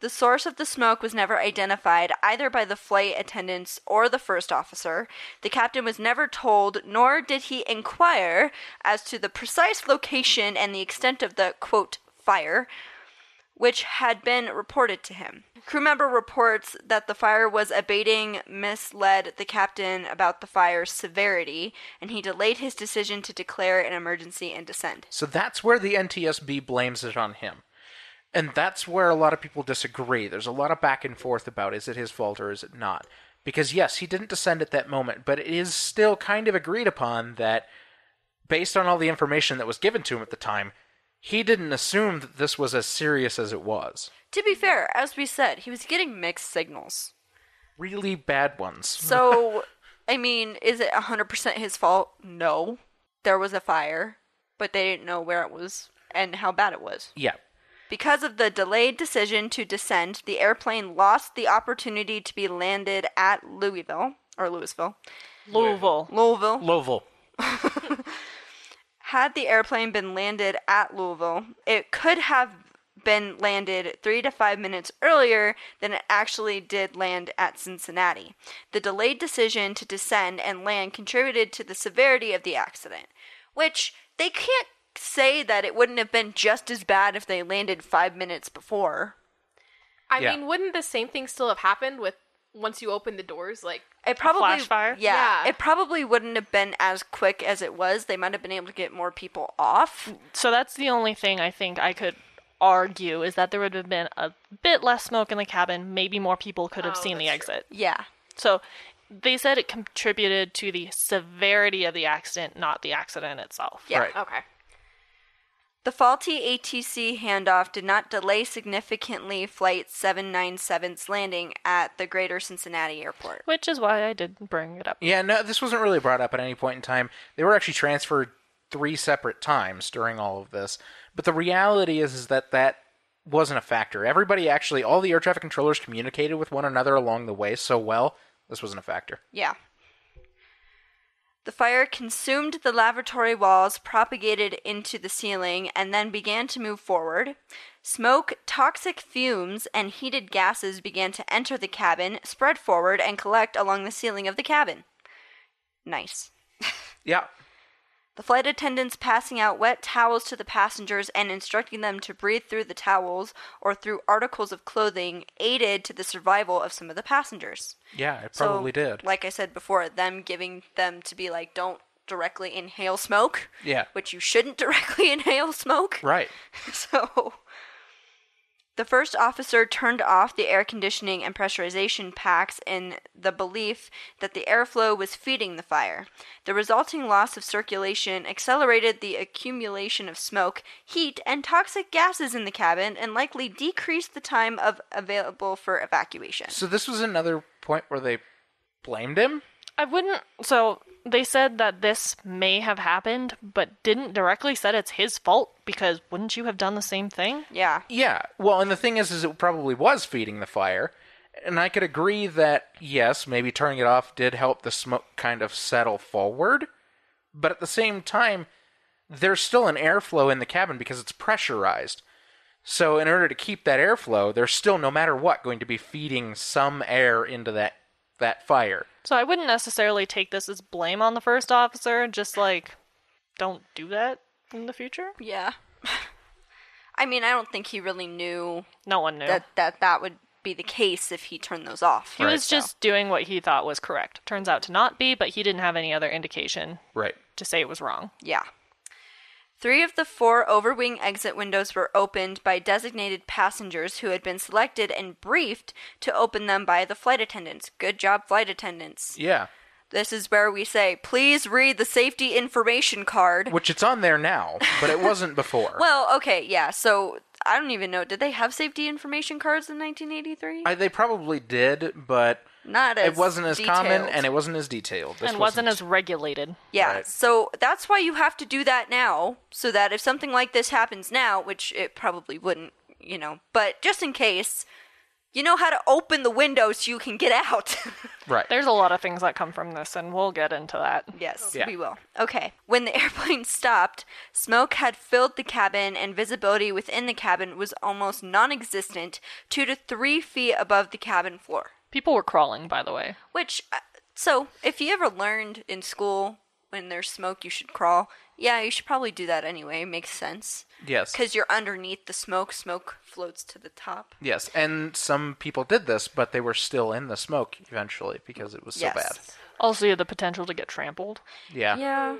The source of the smoke was never identified either by the flight attendants or the first officer. The captain was never told, nor did he inquire as to the precise location and the extent of the quote fire, which had been reported to him. Crew member reports that the fire was abating misled the captain about the fire's severity, and he delayed his decision to declare an emergency and descend. So that's where the NTSB blames it on him. And that's where a lot of people disagree. There's a lot of back and forth about is it his fault or is it not? Because yes, he didn't descend at that moment, but it is still kind of agreed upon that based on all the information that was given to him at the time, he didn't assume that this was as serious as it was. To be fair, as we said, he was getting mixed signals. Really bad ones. *laughs* So, I mean, is it 100% his fault? No. There was a fire, but they didn't know where it was and how bad it was. yeah. Because of the delayed decision to descend, the airplane lost the opportunity to be landed at Louisville, or Louisville, Louisville. Louisville. Louisville. *laughs* Had the airplane been landed at Louisville, it could have been landed three to five minutes earlier than it actually did land at Cincinnati. The delayed decision to descend and land contributed to the severity of the accident, which they can't say that it wouldn't have been just as bad if they landed five minutes before. I Yeah. mean, wouldn't the same thing still have happened with once you open the doors? Like, It probably flash fire? Yeah, Yeah. it probably wouldn't have been as quick as it was. They might have been able to get more people off. So that's the only thing I think I could argue is that there would have been a bit less smoke in the cabin. Maybe more people could have Oh, seen the that's true. exit. Yeah. So they said it contributed to the severity of the accident, not the accident itself. Yeah. Right. okay. The faulty ATC handoff did not delay significantly Flight 797's landing at the Greater Cincinnati Airport. Which is why I didn't bring it up. Yeah, no, this wasn't really brought up at any point in time. They were actually transferred three separate times during all of this. But the reality is, is that that wasn't a factor. Everybody actually, all the air traffic controllers communicated with one another along the way so well, this wasn't a factor. Yeah. The fire consumed the lavatory walls, propagated into the ceiling, and then began to move forward. Smoke, toxic fumes, and heated gases began to enter the cabin, spread forward, and collect along the ceiling of the cabin. Nice. *laughs* Yeah. The flight attendants passing out wet towels to the passengers and instructing them to breathe through the towels or through articles of clothing aided to the survival of some of the passengers. Yeah, it So, probably did. Like I said before, them giving them to be like, don't directly inhale smoke, Yeah. which you shouldn't *laughs* directly inhale smoke. Right. *laughs* So, the first officer turned off the air conditioning and pressurization packs in the belief that the airflow was feeding the fire. The resulting loss of circulation accelerated the accumulation of smoke, heat, and toxic gases in the cabin and likely decreased the time of available for evacuation. So this was another point where they blamed him? I wouldn't. So they said that this may have happened, but didn't directly said it's his fault because wouldn't you have done the same thing? Yeah. Yeah. Well, and the thing is, is it probably was feeding the fire. And I could agree that, yes, maybe turning it off did help the smoke kind of settle forward. But at the same time, there's still an airflow in the cabin because it's pressurized. So in order to keep that airflow, there's still, no matter what, going to be feeding some air into that that fire. So I wouldn't necessarily take this as blame on the first officer, just like don't do that. in the future. Yeah. *laughs* I mean, I don't think he really knew No one knew. that that that would be the case if he turned those off. he was just doing what he thought was correct. Turns out to not be, but he didn't have any other indication Right. to say it was wrong. Yeah. Three of the four overwing exit windows were opened by designated passengers who had been selected and briefed to open them by the flight attendants. Good job, flight attendants. Yeah. This is where we say, please read the safety information card. Which it's on there now, but it wasn't before. *laughs* Well, okay, yeah, so I don't even know. Did they have safety information cards in 1983? I, they probably did, but Not as it wasn't as common and it wasn't as detailed. This and wasn't as regulated. Yeah, Right. so that's why you have to do that now, so that if something like this happens now, which it probably wouldn't, you know, but just in case, you know how to open the window so you can get out. *laughs* right. There's a lot of things that come from this, and we'll get into that. yes, Yeah. we will. Okay. When the *laughs* airplane stopped, smoke had filled the cabin, and visibility within the cabin was almost non existent, two to three feet above the cabin floor. People were crawling, by the way. Which, uh, so if you ever learned in school when there's smoke, you should crawl. Yeah, you should probably do that anyway. Makes sense. Yes. Because you're underneath the smoke. Smoke floats to the top. Yes, and some people did this, but they were still in the smoke eventually because it was so yes. bad. Also, you had the potential to get trampled. Yeah. Yeah.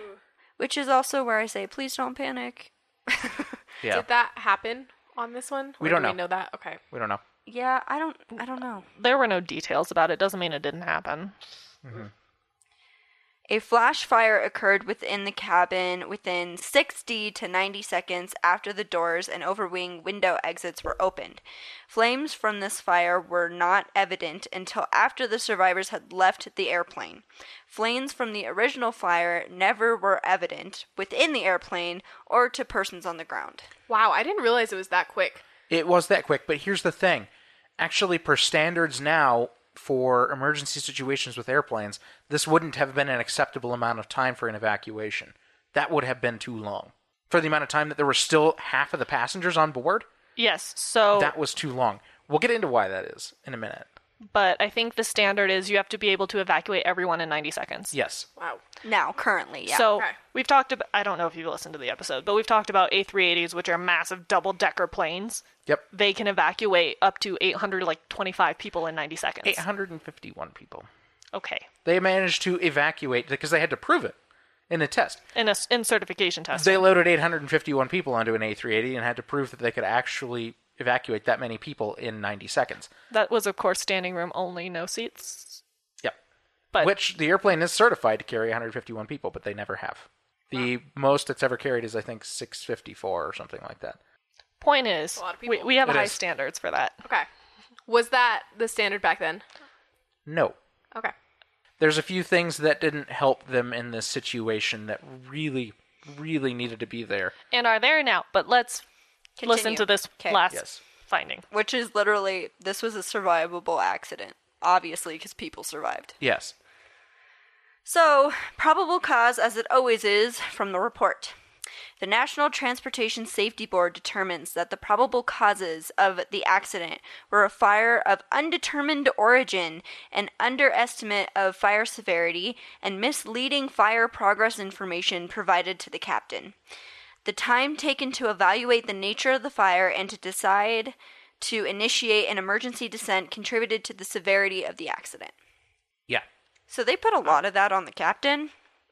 Which is also where I say, please don't panic. *laughs* Yeah. Did that happen on this one? We Or don't do know. We know that. Okay. We don't know. Yeah, I don't. I don't know. There were no details about it. Doesn't mean it didn't happen. Mm-hmm. A flash fire occurred within the cabin within 60 to 90 seconds after the doors and overwing window exits were opened. Flames from this fire were not evident until after the survivors had left the airplane. Flames from the original fire never were evident within the airplane or to persons on the ground. Wow, I didn't realize it was that quick. It was that quick, but here's the thing. Actually, per standards now, for emergency situations with airplanes, this wouldn't have been an acceptable amount of time for an evacuation. That would have been too long. For the amount of time that there were still half of the passengers on board, Yes, so that was too long. We'll get into why that is in a minute. But I think the standard is you have to be able to evacuate everyone in 90 seconds. Yes. Wow. Now, currently, yeah. So Okay. we've talked about. I don't know if you've listened to the episode, but we've talked about A380s, which are massive double-decker planes. Yep. They can evacuate up to 800, like 25 people in 90 seconds. 851 people. Okay, They managed to evacuate because they had to prove it in a test. in a, in certification test. They loaded 851 people onto an A380 and had to prove that they could actually evacuate that many people in 90 seconds. that was, of course, standing room only, no seats. Yep. But Which the airplane is certified to carry 151 people, but they never have. The most it's ever carried is, I think, 654 or something like that. point is, we, we have It high is. standards for that. Okay. Was that the standard back then? No. Okay. There's a few things that didn't help them in this situation that really, really needed to be there. And are there now. But let's listen Continue. to this 'Kay. last Yes. finding. Which is literally, this was a survivable accident. Obviously, because people survived. Yes. So, probable cause, as it always is, from the report. The National Transportation Safety Board determines that the probable causes of the accident were a fire of undetermined origin, an underestimate of fire severity, and misleading fire progress information provided to the captain. The time taken to evaluate the nature of the fire and to decide to initiate an emergency descent contributed to the severity of the accident. Yeah. So they put a lot of that on the captain.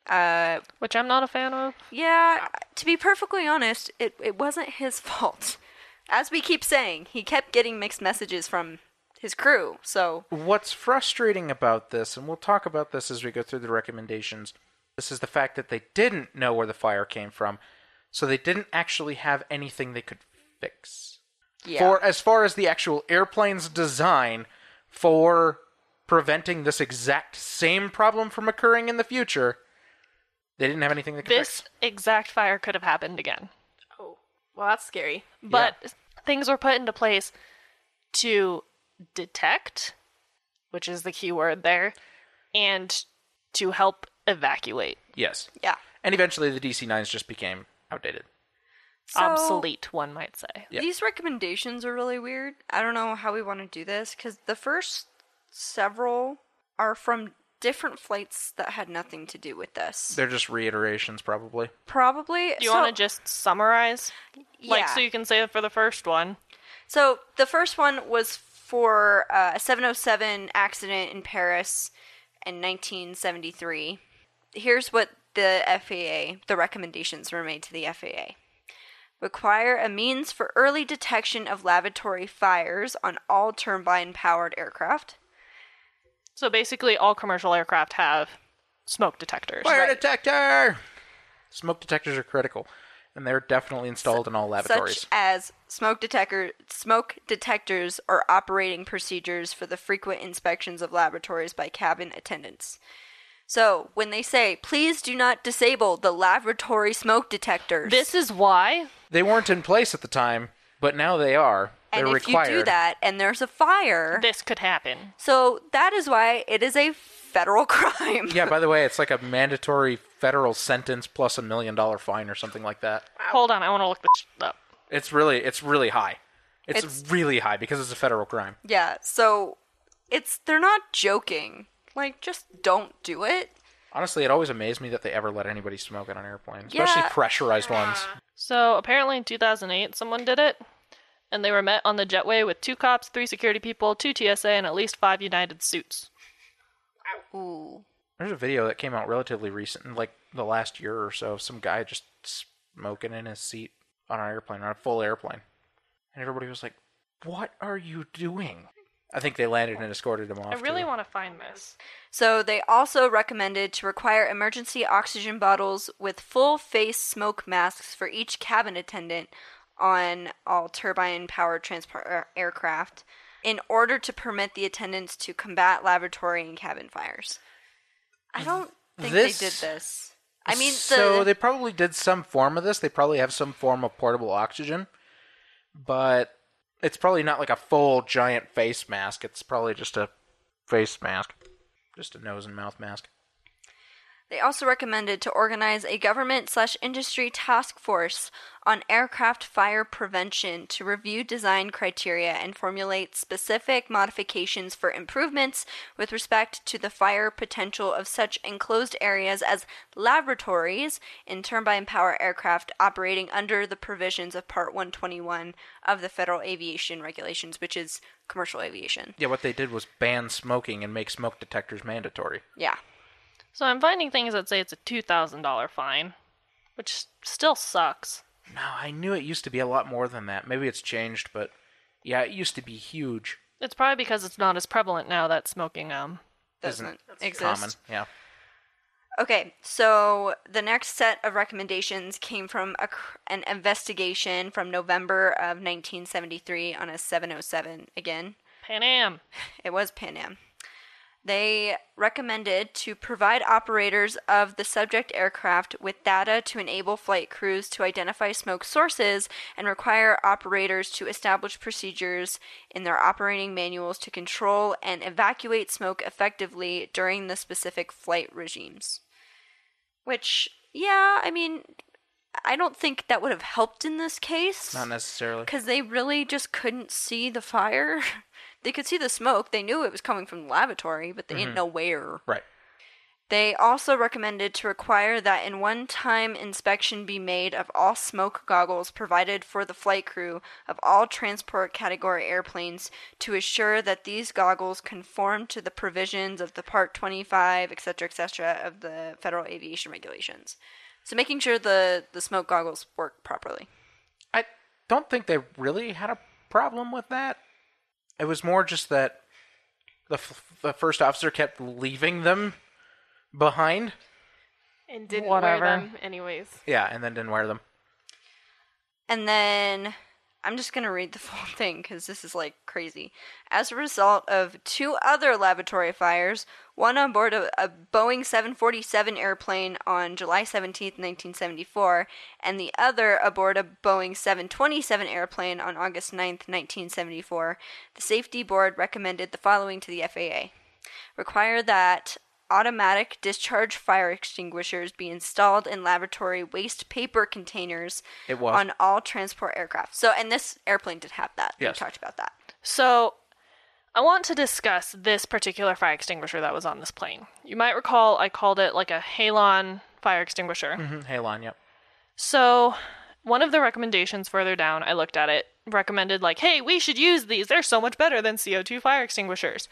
Uh, Which I'm not a fan of. yeah, to be perfectly honest, it, it wasn't his *laughs* fault. As we keep saying, he kept getting mixed messages from his crew. So, What's frustrating about this, and we'll talk about this as we go through the recommendations, this is the fact that they didn't know where the fire came from, so they didn't actually have anything they could fix. yeah. For as far as the actual airplane's design for preventing this exact same problem from occurring in the future, they didn't have anything they could This fix. exact fire could have happened again. Oh. Well, that's scary. But things were put into place to detect, which is the key word there, and to help evacuate. Yes. yeah. And eventually the DC 9s just became outdated. So, Obsolete, one might say. Yep. These recommendations are really weird. I don't know how we want to do this because the first several are from different flights that had nothing to do with this. They're just reiterations, probably. Probably. Do you so, want to just summarize? Yeah. Like, so you can say it for the first one. So the first one was for uh, a 707 accident in Paris in 1973. Here's what the FAA, the recommendations were made to the FAA. Require a means for early detection of lavatory fires on all turbine powered aircraft. So basically, all commercial aircraft have smoke detectors. Fire detector! Smoke detectors are critical, and they're definitely installed in all lavatories. such as smoke detector smoke detectors or operating procedures for the frequent inspections of lavatories by cabin attendants. So, when they say, "Please do not disable the lavatory smoke detectors," This is why They weren't in place at the time, but now they are. They're and if required. you do that and there's a fire, this could happen. so that is why it is a federal *laughs* crime. Yeah, by the way, it's like a mandatory federal sentence plus a million dollar fine or something like that. Hold on, I want to look this up. It's really it's really high. It's, It's- really high because it's a federal crime. Yeah, so it's they're not joking. Like, just don't do it. Honestly, it always amazed me that they ever let anybody smoke on an airplane, especially Yeah. pressurized ones. So apparently in 2008, someone did it, and they were met on the jetway with two cops, three security people, two TSA, and at least five United suits. Ooh. There's a video that came out relatively recent, like the last year or so, of some guy just smoking in his seat on an airplane, on a full airplane. And everybody was like, What are you doing? I think they landed and escorted him off. I really too. want to find this. So they also recommended to require emergency oxygen bottles with full face smoke masks for each cabin attendant on all turbine powered transport air- aircraft in order to permit the attendants to combat lavatory and cabin fires. I don't think This- they did this. I mean, the, so they probably did some form of this. They probably have some form of portable oxygen, but it's probably not like a full giant face mask. It's probably just a face mask, just a nose and mouth mask. They also recommended to organize a government slash industry task force on aircraft fire prevention to review design criteria and formulate specific modifications for improvements with respect to the fire potential of such enclosed areas as lavatories in turbine power aircraft operating under the provisions of Part 121 of the Federal Aviation Regulations, which is commercial aviation. Yeah, what they did was ban smoking and make smoke detectors mandatory. Yeah. So I'm finding things that say it's a $2,000 fine, which still sucks. No, I knew it used to be a lot more than that. Maybe it's changed, but yeah, it used to be huge. It's probably because it's not as prevalent now that smoking um Doesn't exist. Common, yeah. Okay, so the next set of recommendations came from a, an investigation from November of 1973 on a 707 again. Pan Am. *laughs* It was Pan Am. They recommended to provide operators of the subject aircraft with data to enable flight crews to identify smoke sources and require operators to establish procedures in their operating manuals to control and evacuate smoke effectively during the specific flight regimes. Which, yeah, I mean, I don't think that would have helped in this case. Not necessarily. Because they really just couldn't see the fire. *laughs* they could see the smoke. They knew it was coming from the lavatory, but they didn't mm-hmm. know where. Right. They also recommended to require that in one time inspection be made of all smoke goggles provided for the flight crew of all transport category airplanes to assure that these goggles conform to the provisions of the Part 25, etc., etc., of the Federal Aviation Regulations. So making sure the, the smoke goggles work properly. I don't think they really had a problem with that. It was more just that the f- the first officer kept leaving them behind. And didn't Whatever. wear them anyways. Yeah, and then didn't wear them. And then I'm just going to read the *laughs* full thing because this is like crazy. As a result of two other lavatory fires, one on board a, a Boeing 747 airplane on July 17, 1974, and the other aboard a Boeing 727 airplane on August 9, 1974, the Safety Board recommended the following to the FAA require that automatic discharge fire extinguishers be installed in lavatory waste paper containers It was. on all transport aircraft. So, and this airplane did have that. Yes. We talked about that. So I want to discuss this particular fire extinguisher that was on this plane. You might recall I called it like a Halon fire extinguisher. Mhm, Halon, yep. So, one of the recommendations further down, I looked at it, recommended, like, hey, we should use these. They're so much better than CO2 fire extinguishers.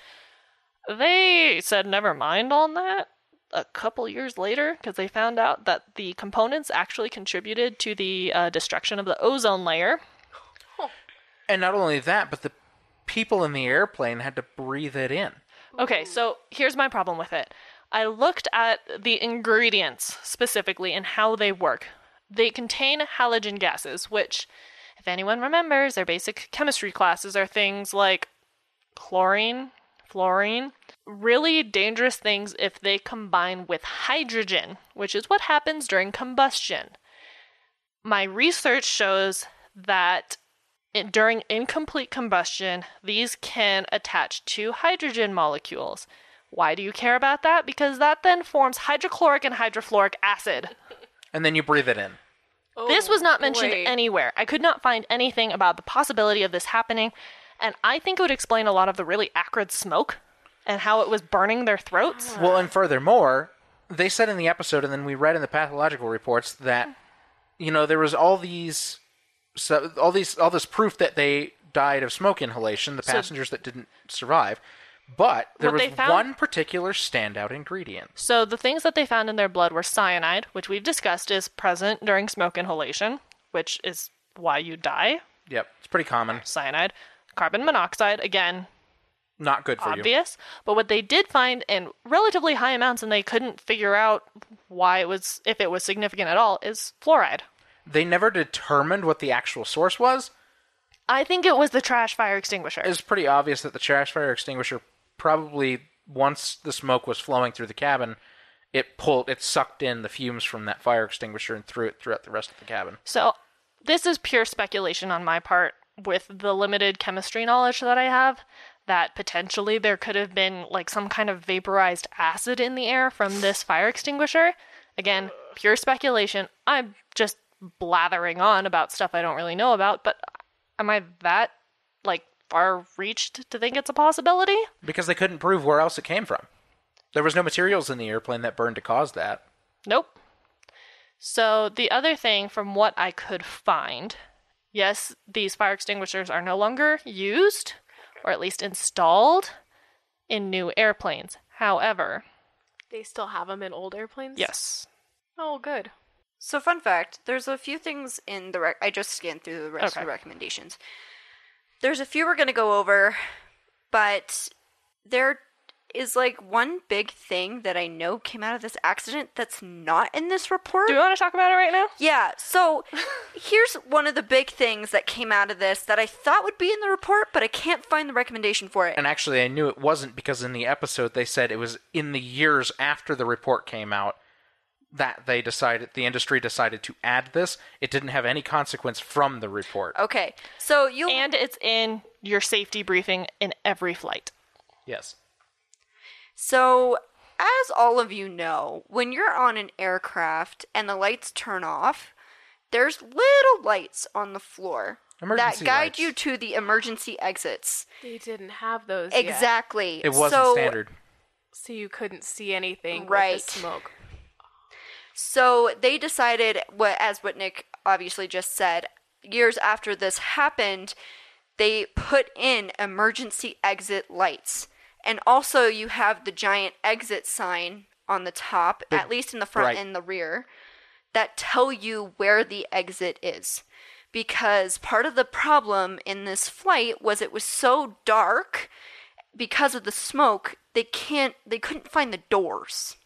They said, never mind on that a couple years later because they found out that the components actually contributed to the uh, destruction of the ozone layer. And not only that, but the people in the airplane had to breathe it in. Okay, so here's my problem with it. I looked at the ingredients specifically and how they work. They contain halogen gases, which, if anyone remembers, their basic chemistry classes are things like chlorine, fluorine, really dangerous things if they combine with hydrogen, which is what happens during combustion. My research shows that in- during incomplete combustion, these can attach to hydrogen molecules. Why do you care about that? Because that then forms hydrochloric and hydrofluoric acid. *laughs* And then you breathe it in. this was not oh, mentioned boy. anywhere. I could not find anything about the possibility of this happening, and I think it would explain a lot of the really acrid smoke and how it was burning their throats. Ah. Well, and furthermore, they said in the episode, and then we read in the pathological reports that you know there was all these, so, all these, all this proof that they died of smoke inhalation. The passengers that didn't survive, but there What was they found- one particular standout ingredient. So the things that they found in their blood were cyanide, which we've discussed is present during smoke inhalation, which is why you die. Yep, it's pretty common. Cyanide, carbon monoxide, again, Not good for you. obvious. But what they did find in relatively high amounts, and they couldn't figure out why it was, if it was significant at all, is fluoride. They never determined what the actual source was. I think it was the trash fire extinguisher. It's pretty obvious that the trash fire extinguisher probably once the smoke was flowing through the cabin, it pulled, it sucked in the fumes from that fire extinguisher and threw it throughout the rest of the cabin. So, this is pure speculation on my part with the limited chemistry knowledge that I have that potentially there could have been like some kind of vaporized acid in the air from this fire extinguisher. Again, pure speculation. I'm just blathering on about stuff I don't really know about, but am I that like far reached to think it's a possibility? Because they couldn't prove where else it came from. There was no materials in the airplane that burned to cause that. Nope. So, the other thing from what I could find, yes, these fire extinguishers are no longer used, or at least installed, in new airplanes. However, They still have them in old airplanes? yes. Oh, good. So, fun fact: there's a few things in the rec- I just scanned through the rest Okay. of the recommendations. There's a few we're gonna go over, but there is like one big thing that I know came out of this accident that's not in this report. Do we want to talk about it right now? Yeah, so *laughs* here's one of the big things that came out of this that I thought would be in the report, but I can't find the recommendation for it. And actually, I knew it wasn't because in the episode they said it was in the years after the report came out that they decided, the industry decided to add this. It didn't have any consequence from the report. Okay, so you And it's in your safety briefing in every flight. Yes. So, as all of you know, when you're on an aircraft and the lights turn off, there's little lights on the floor Emergency that guide lights. you to the emergency exits. They didn't have those yet, Exactly. It wasn't so, standard. so you couldn't see anything Right. with the smoke. So they decided, what as what Nick obviously just said, years after this happened, they put in emergency exit lights, and also you have the giant exit sign on the top, at least in the front right. and the rear, that tell you where the exit is. Because part of the problem in this flight was it was so dark because of the smoke, they can't they couldn't find the doors.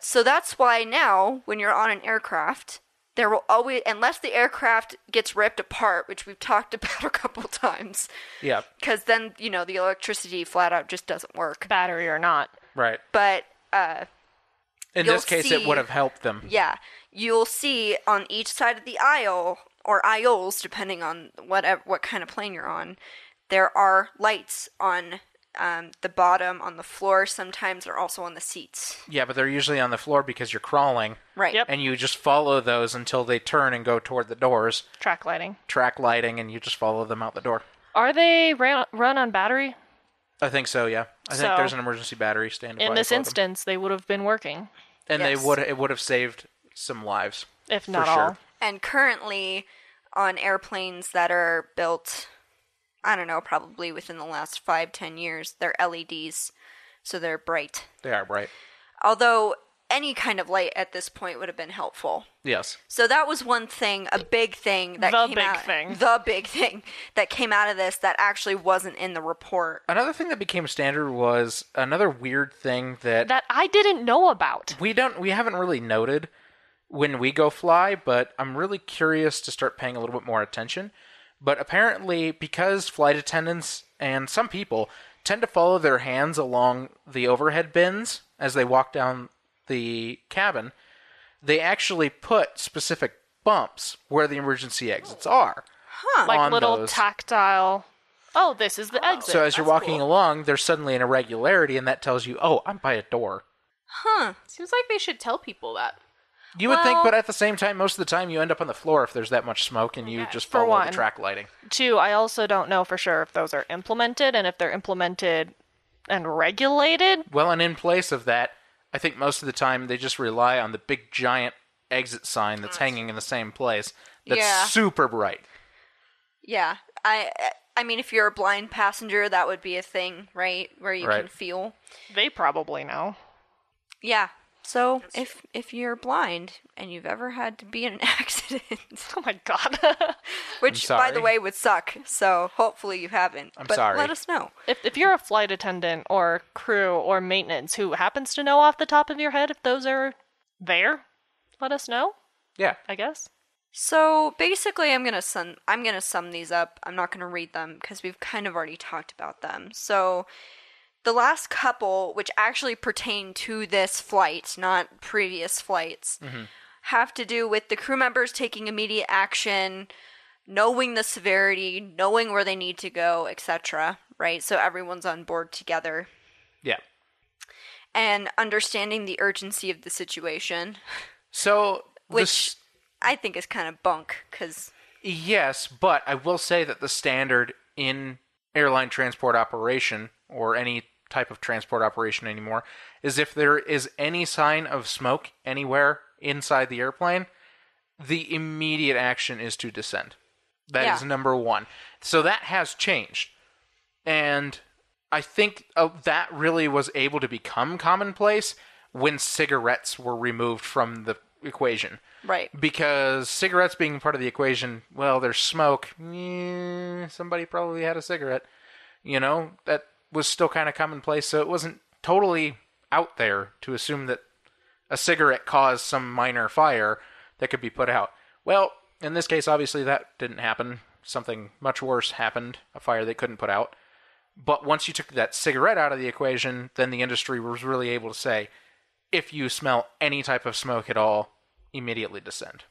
So that's why now, when you're on an aircraft, there will always, unless the aircraft gets ripped apart, which we've talked *laughs* about a couple times, Yeah. because then, you know, the electricity flat out just doesn't work. Battery or not. Right. But, uh, In this case, see- it would have helped them. yeah, you'll see on each side of the aisle, or aisles, depending on whatever, what kind of plane you're on, there are lights on um, the bottom, on the floor. Sometimes they're also on the seats. Yeah, but they're usually on the floor because you're crawling, Right. Yep. and you just follow those until they turn and go toward the doors. Track lighting. Track lighting, and you just follow them out the door. Are they ran, run on battery? I think so. Yeah, I think there's an emergency battery standing In this for them. instance, they would have been working, and Yes. they would it would have saved some lives. if For not sure. all. And currently, on airplanes that are built, I don't know, probably within the last five, ten years, they're LEDs, so they're bright. They are bright. Although any kind of light at this point would have been helpful. Yes. So that was one thing, a big thing that The came big out, thing. *laughs* the big thing that came out of this that actually wasn't in the report. Another thing that became standard was another weird thing that That I didn't know about. we don't we haven't really noted when we go fly, but I'm really curious to start paying a little bit more attention. But apparently, because flight attendants and some people tend to follow their hands along the overhead bins as they walk down the cabin, they actually put specific bumps where the emergency exits are. Huh. Like little those. tactile. Oh, this is the oh. exit. So as you're walking along, there's suddenly an irregularity, and that tells you, "Oh, I'm by a door." Huh. Seems like they should tell people that. You would think, but at the same time, most of the time you end up on the floor if there's that much smoke and you just follow one. the track lighting. Two, I also don't know for sure if those are implemented and if they're implemented and regulated. Well, and in place of that, I think most of the time they just rely on the big giant exit sign that's hanging in the same place that's Yeah. super bright. Yeah, I I mean, if you're a blind passenger, that would be a thing, right? Where you can feel. They probably know. Yeah. So if if you're blind and you've ever had to be in an *laughs* accident, *laughs* Oh my god. *laughs* which by the sorry. way would suck, so hopefully you haven't. I'm but sorry. Let us know. if if you're a flight attendant or crew or maintenance who happens to know off the top of your head if those are there, let us know, Yeah. I guess. So basically, I'm gonna sum I'm gonna sum these up. I'm not gonna read them because we've kind of already talked about them. So the last couple, which actually pertain to this flight, not previous flights, mm-hmm. have to do with the crew members taking immediate action, knowing the severity, knowing where they need to go, etc. Right? So everyone's on board together Yeah. and understanding the urgency of the situation, So, which this, I think is kind of bunk because yes, but I will say that the standard in airline transport operation or any type of transport operation anymore is if there is any sign of smoke anywhere inside the airplane, the immediate action is to descend. That is Yeah. number one. So that has changed. And I think uh, that really was able to become commonplace when cigarettes were removed from the equation. right. Because cigarettes being part of the equation, well, there's smoke. eh, somebody probably had a cigarette. You know, that was still kind of commonplace, so it wasn't totally out there to assume that a cigarette caused some minor fire that could be put out. Well, in this case, obviously that didn't happen. Something much worse happened, a fire they couldn't put out. But once you took that cigarette out of the equation, then the industry was really able to say, if you smell any type of smoke at all, immediately descend.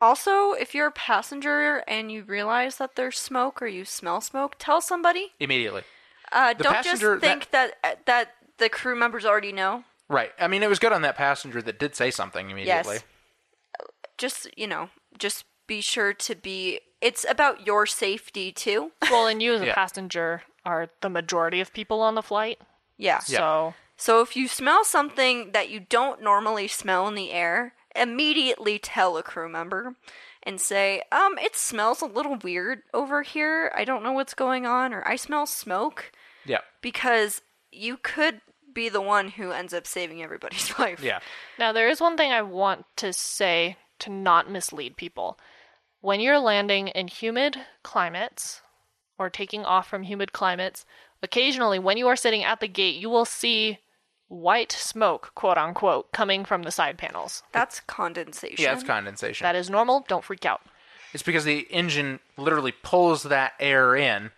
Also, if you're a passenger and you realize that there's smoke or you smell smoke, tell somebody. Immediately. Uh, don't just think that uh, that the crew members already know. Right. I mean, it was good on that passenger that did say something immediately. Yes. Just you know, just be sure to be. It's about your safety too. Well, and you as a *laughs* Yeah. passenger are the majority of people on the flight. Yeah. So So if you smell something that you don't normally smell in the air, immediately tell a crew member and say, "Um, it smells a little weird over here. I don't know what's going on or I smell smoke." Yeah. because you could be the one who ends up saving everybody's *laughs* life. Yeah. Now, there is one thing I want to say to not mislead people. When you're landing in humid climates or taking off from humid climates, occasionally when you are sitting at the gate, you will see white smoke, quote unquote, coming from the side panels. That's condensation. Yeah, it's condensation. That is normal. Don't freak out. It's because the engine literally pulls that air in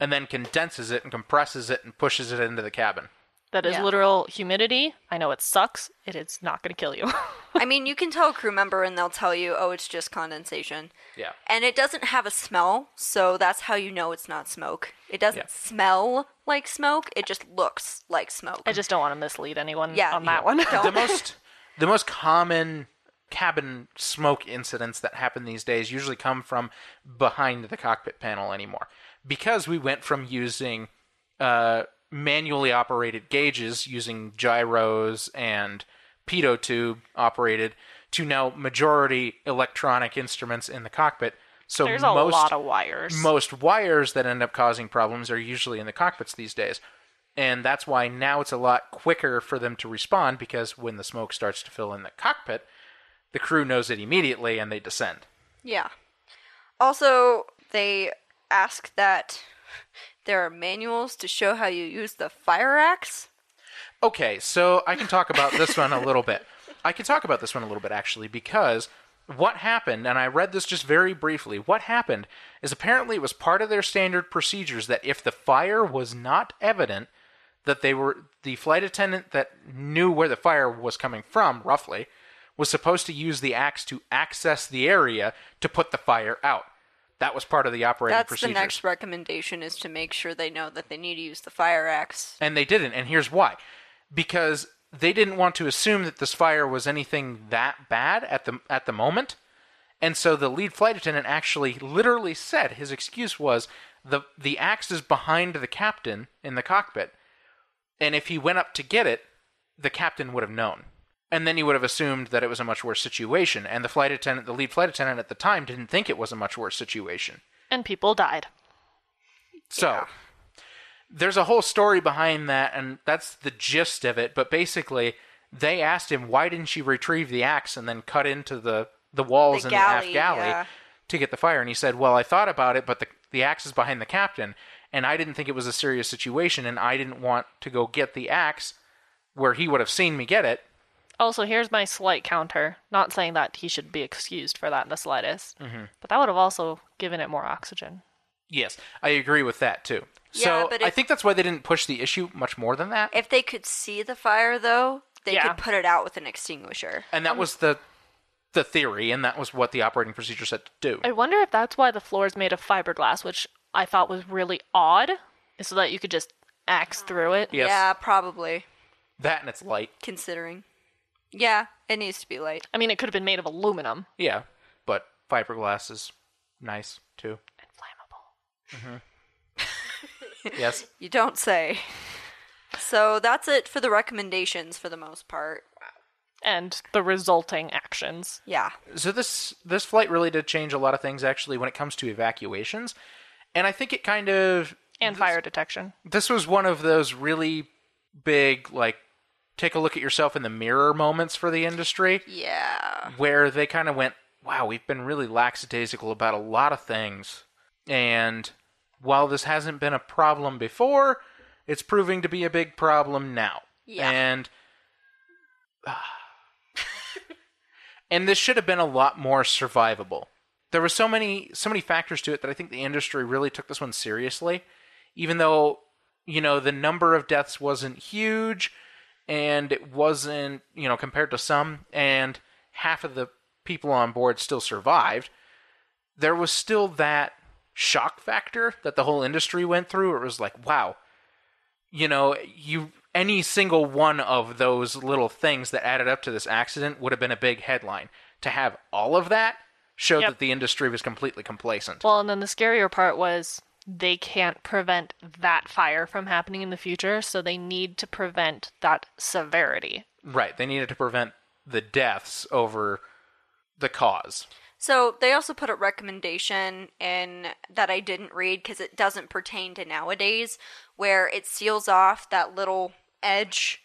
and then condenses it and compresses it and pushes it into the cabin. That is Yeah. literal humidity. I know it sucks. It is not going to kill you. I *laughs* mean, you can tell a crew member and they'll tell you, "Oh, it's just condensation." Yeah. And it doesn't have a smell, so that's how you know it's not smoke. It doesn't Yeah. smell like smoke, it just looks like smoke. I just don't want to mislead anyone Yeah, on that one. the most the most common cabin smoke incidents that happen these days usually come from behind the cockpit panel anymore because we went from using uh, manually operated gauges using gyros and pitot tube operated to now majority electronic instruments in the cockpit. So There's a most, lot of wires. most wires that end up causing problems are usually in the cockpits these days. And that's why now it's a lot quicker for them to respond because when the smoke starts to fill in the cockpit, the crew knows it immediately and they descend. Yeah. Also, they ask that there are manuals to show how you use the fire axe. Okay, so I can talk about this one a little bit. I can talk about this one a little bit actually because what happened, and I read this just very briefly, what happened is apparently it was part of their standard procedures that if the fire was not evident, that they were the flight attendant that knew where the fire was coming from, roughly, was supposed to use the axe to access the area to put the fire out. That was part of the operating That's procedures. the next recommendation is to make sure they know that they need to use the fire axe. and they didn't and here's why because they didn't want to assume that this fire was anything that bad at the at the moment and so the lead flight attendant actually literally said his excuse was the the axe is behind the captain in the cockpit and if he went up to get it the captain would have known and then he would have assumed that it was a much worse situation and the flight attendant the lead flight attendant at the time didn't think it was a much worse situation and people died. so there's a whole story behind that, and that's the gist of it. But basically, they asked him, "Why didn't you retrieve the axe and then cut into the the walls The in the aft galley, galley yeah. to get the fire?" And he said, "Well, I thought about it, but the the axe is behind the captain, and I didn't think it was a serious situation, and I didn't want to go get the axe where he would have seen me get it." Also, here's my slight counter. Not saying that he should be excused for that in the slightest, Mm-hmm. but that would have also given it more oxygen. Yes, I agree with that too. Yeah, so but I think that's why they didn't push the issue much more than that. If they could see the fire, though, they Yeah. could put it out with an extinguisher. and that was the the theory, and that was what the operating procedure said to do. I wonder if that's why the floor is made of fiberglass, which I thought was really odd, is so that you could just axe through it. Yes. Yeah, probably. That and it's light. Considering. Yeah, it needs to be light. I mean, it could have been made of aluminum Yeah, but fiberglass is nice too. and flammable. Mm-hmm. *laughs* Yes. You don't say. So that's it for the recommendations for the most part. And the resulting actions. Yeah. So this this flight really did change a lot of things actually when it comes to evacuations, and I think it kind of And fire detection. this was one of those really big like take a look at yourself in the mirror moments for the industry Yeah. where they kind of went, wow, we've been really lackadaisical about a lot of things. And while this hasn't been a problem before, it's proving to be a big problem now. Yeah. And *sighs* and this should have been a lot more survivable. There were so many so many factors to it that I think the industry really took this one seriously, even though you know the number of deaths wasn't huge and it wasn't you know compared to some and half of the people on board still survived there was still that shock factor that the whole industry went through. It was like wow you know you any single one of those little things that added up to this accident would have been a big headline. To have all of that showed Yep. that the industry was completely complacent. Well, and then the scarier part was they can't prevent that fire from happening in the future, so they need to prevent that severity. right they needed to prevent the deaths over the cause So they also put a recommendation in that I didn't read because it doesn't pertain to nowadays, where it seals off that little edge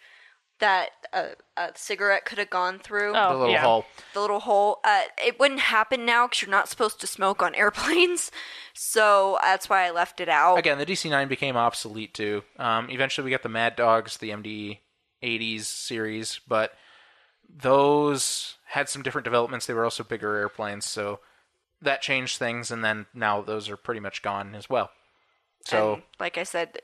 that a, a cigarette could have gone through. Oh, the little yeah. hole The little hole. Uh, it wouldn't happen now because you're not supposed to smoke on *laughs* airplanes. So that's why I left it out. again, the DC9 became obsolete too. Um, eventually, we got the Mad Dogs, the MD 80s series, but those had some different developments. They were also bigger airplanes, so that changed things. And then now those are pretty much gone as well. So And like I said,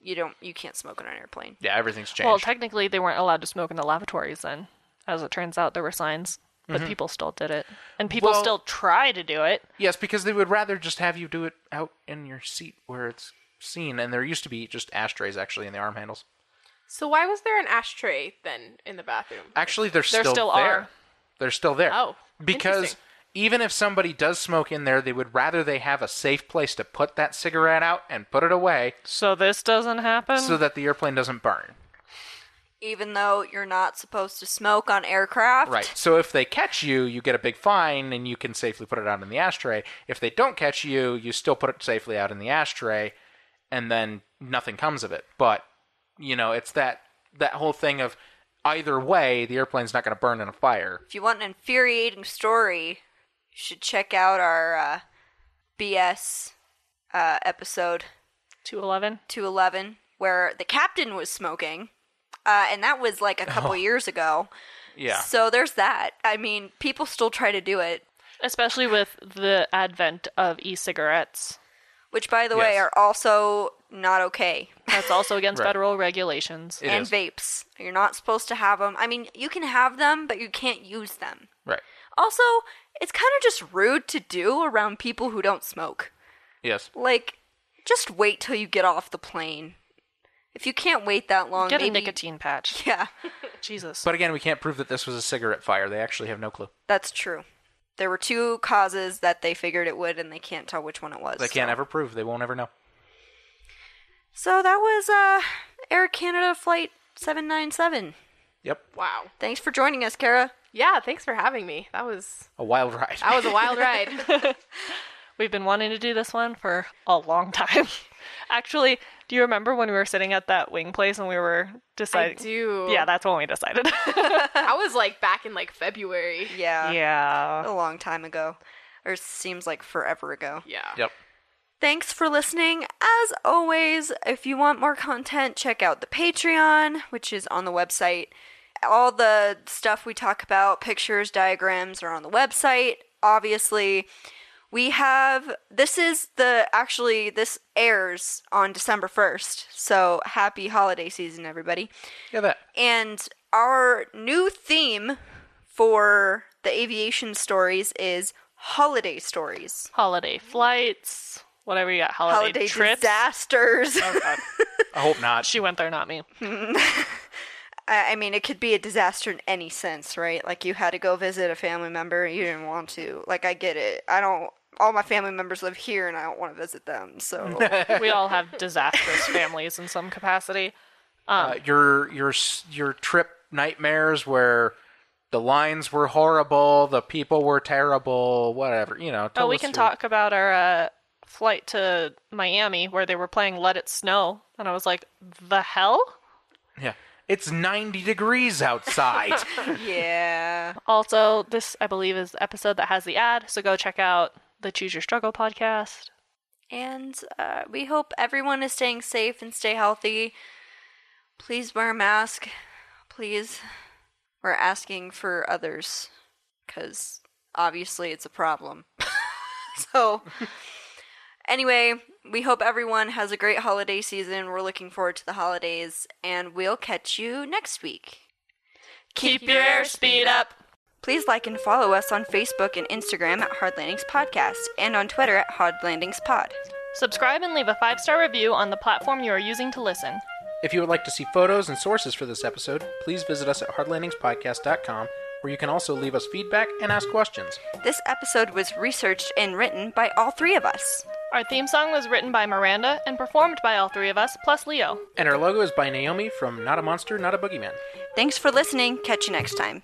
you don't, you can't smoke on an airplane. yeah, everything's changed. Well, technically, they weren't allowed to smoke in the lavatories then. As it turns out, there were signs, but Mm-hmm. people still did it. And people Well- still try to do it. yes, because they would rather just have you do it out in your seat where it's seen. And there used to be just ashtrays actually in the arm handles. So why was there an ashtray then in the bathroom? Actually, they're There still, still there. are. They're still there. Oh, because interesting. Even if somebody does smoke in there, they would rather they have a safe place to put that cigarette out and put it away So this doesn't happen. so that the airplane doesn't burn. Even though you're not supposed to smoke on aircraft. Right. So if they catch you, you get a big fine and you can safely put it out in the ashtray. If they don't catch you, you still put it safely out in the ashtray and then nothing comes of it. But, you know, it's that that whole thing of either way, the airplane's not going to burn in a fire. If you want an infuriating story, you should check out our uh, BS uh, episode 211. 211, where the captain was smoking. Uh, and that was like a couple years ago. Yeah. So there's that. I mean, people still try to do it, Especially with the advent of e-cigarettes. which, by the way, are also not okay. That's also against *laughs* Right. federal regulations. It and is. vapes. You're not supposed to have them. I mean, you can have them, but you can't use them. Right. Also, it's kind of just rude to do around people who don't smoke. Yes. Like, just wait till you get off the plane. If you can't wait that long, Get a nicotine patch. *laughs* Yeah, *laughs* Jesus. But again, we can't prove that this was a cigarette fire. They actually have no clue. that's true. There were two causes that they figured it would, and they can't tell which one it was. They can't so. ever prove. They won't ever know. So that was uh, Air Canada Flight 797. Yep. Wow. Thanks for joining us, Kara. Yeah, thanks for having me. That was A wild ride. that was a wild ride. *laughs* *laughs* We've been wanting to do this one for a long time. *laughs* Actually, do you remember when we were sitting at that wing place and we were I deciding? do. Yeah, that's when we decided. I was like back in like February. Yeah. yeah. A long time ago. Or seems like forever ago. Yeah. Yep. Thanks for listening. As always, if you want more content, check out the Patreon, which is on the website. All the stuff we talk about, pictures, diagrams, are on the website. Obviously, we have this is the actually this airs on December 1st. So, happy holiday season everybody. Yeah, that. And our new theme for the aviation stories is holiday stories. Holiday flights, whatever you got. Holiday, Holiday trips. disasters. Oh, I hope not. She went there, not me. *laughs* I I mean, it could be a disaster in any sense, right? Like you had to go visit a family member, you didn't want to. Like I get it. I don't. All my family members live here, and I don't want to visit them. So *laughs* We all have disastrous families in some capacity. uh, your your your trip nightmares where the lines were horrible, the people were terrible, whatever. You know. Oh, we can your- talk about our uh, flight to Miami where they were playing Let It Snow. And I was like, the hell? Yeah. It's 90 degrees outside. *laughs* yeah, Also, this, I believe, is the episode that has the ad. So go check out the Choose Your Struggle podcast. and uh, we hope everyone is staying safe and stay healthy. Please wear a mask. Please, we're asking for others because obviously it's a problem. *laughs* so. Anyway, we hope everyone has a great holiday season. We're looking forward to the holidays, and we'll catch you next week. Keep your airspeed up. Please like and follow us on Facebook and Instagram at Hard Landings Podcast and on Twitter at Hard Landings Pod. Subscribe and leave a five star review on the platform you are using to listen. if you would like to see photos and sources for this episode, please visit us at hardlandingspodcast.com, where you can also leave us feedback and ask questions. This episode was researched and written by all three of us. Our theme song was written by Miranda and performed by all three of us, plus Leo. And our logo is by Naomi from Not a Monster, Not a Boogeyman. Thanks for listening. Catch you next time.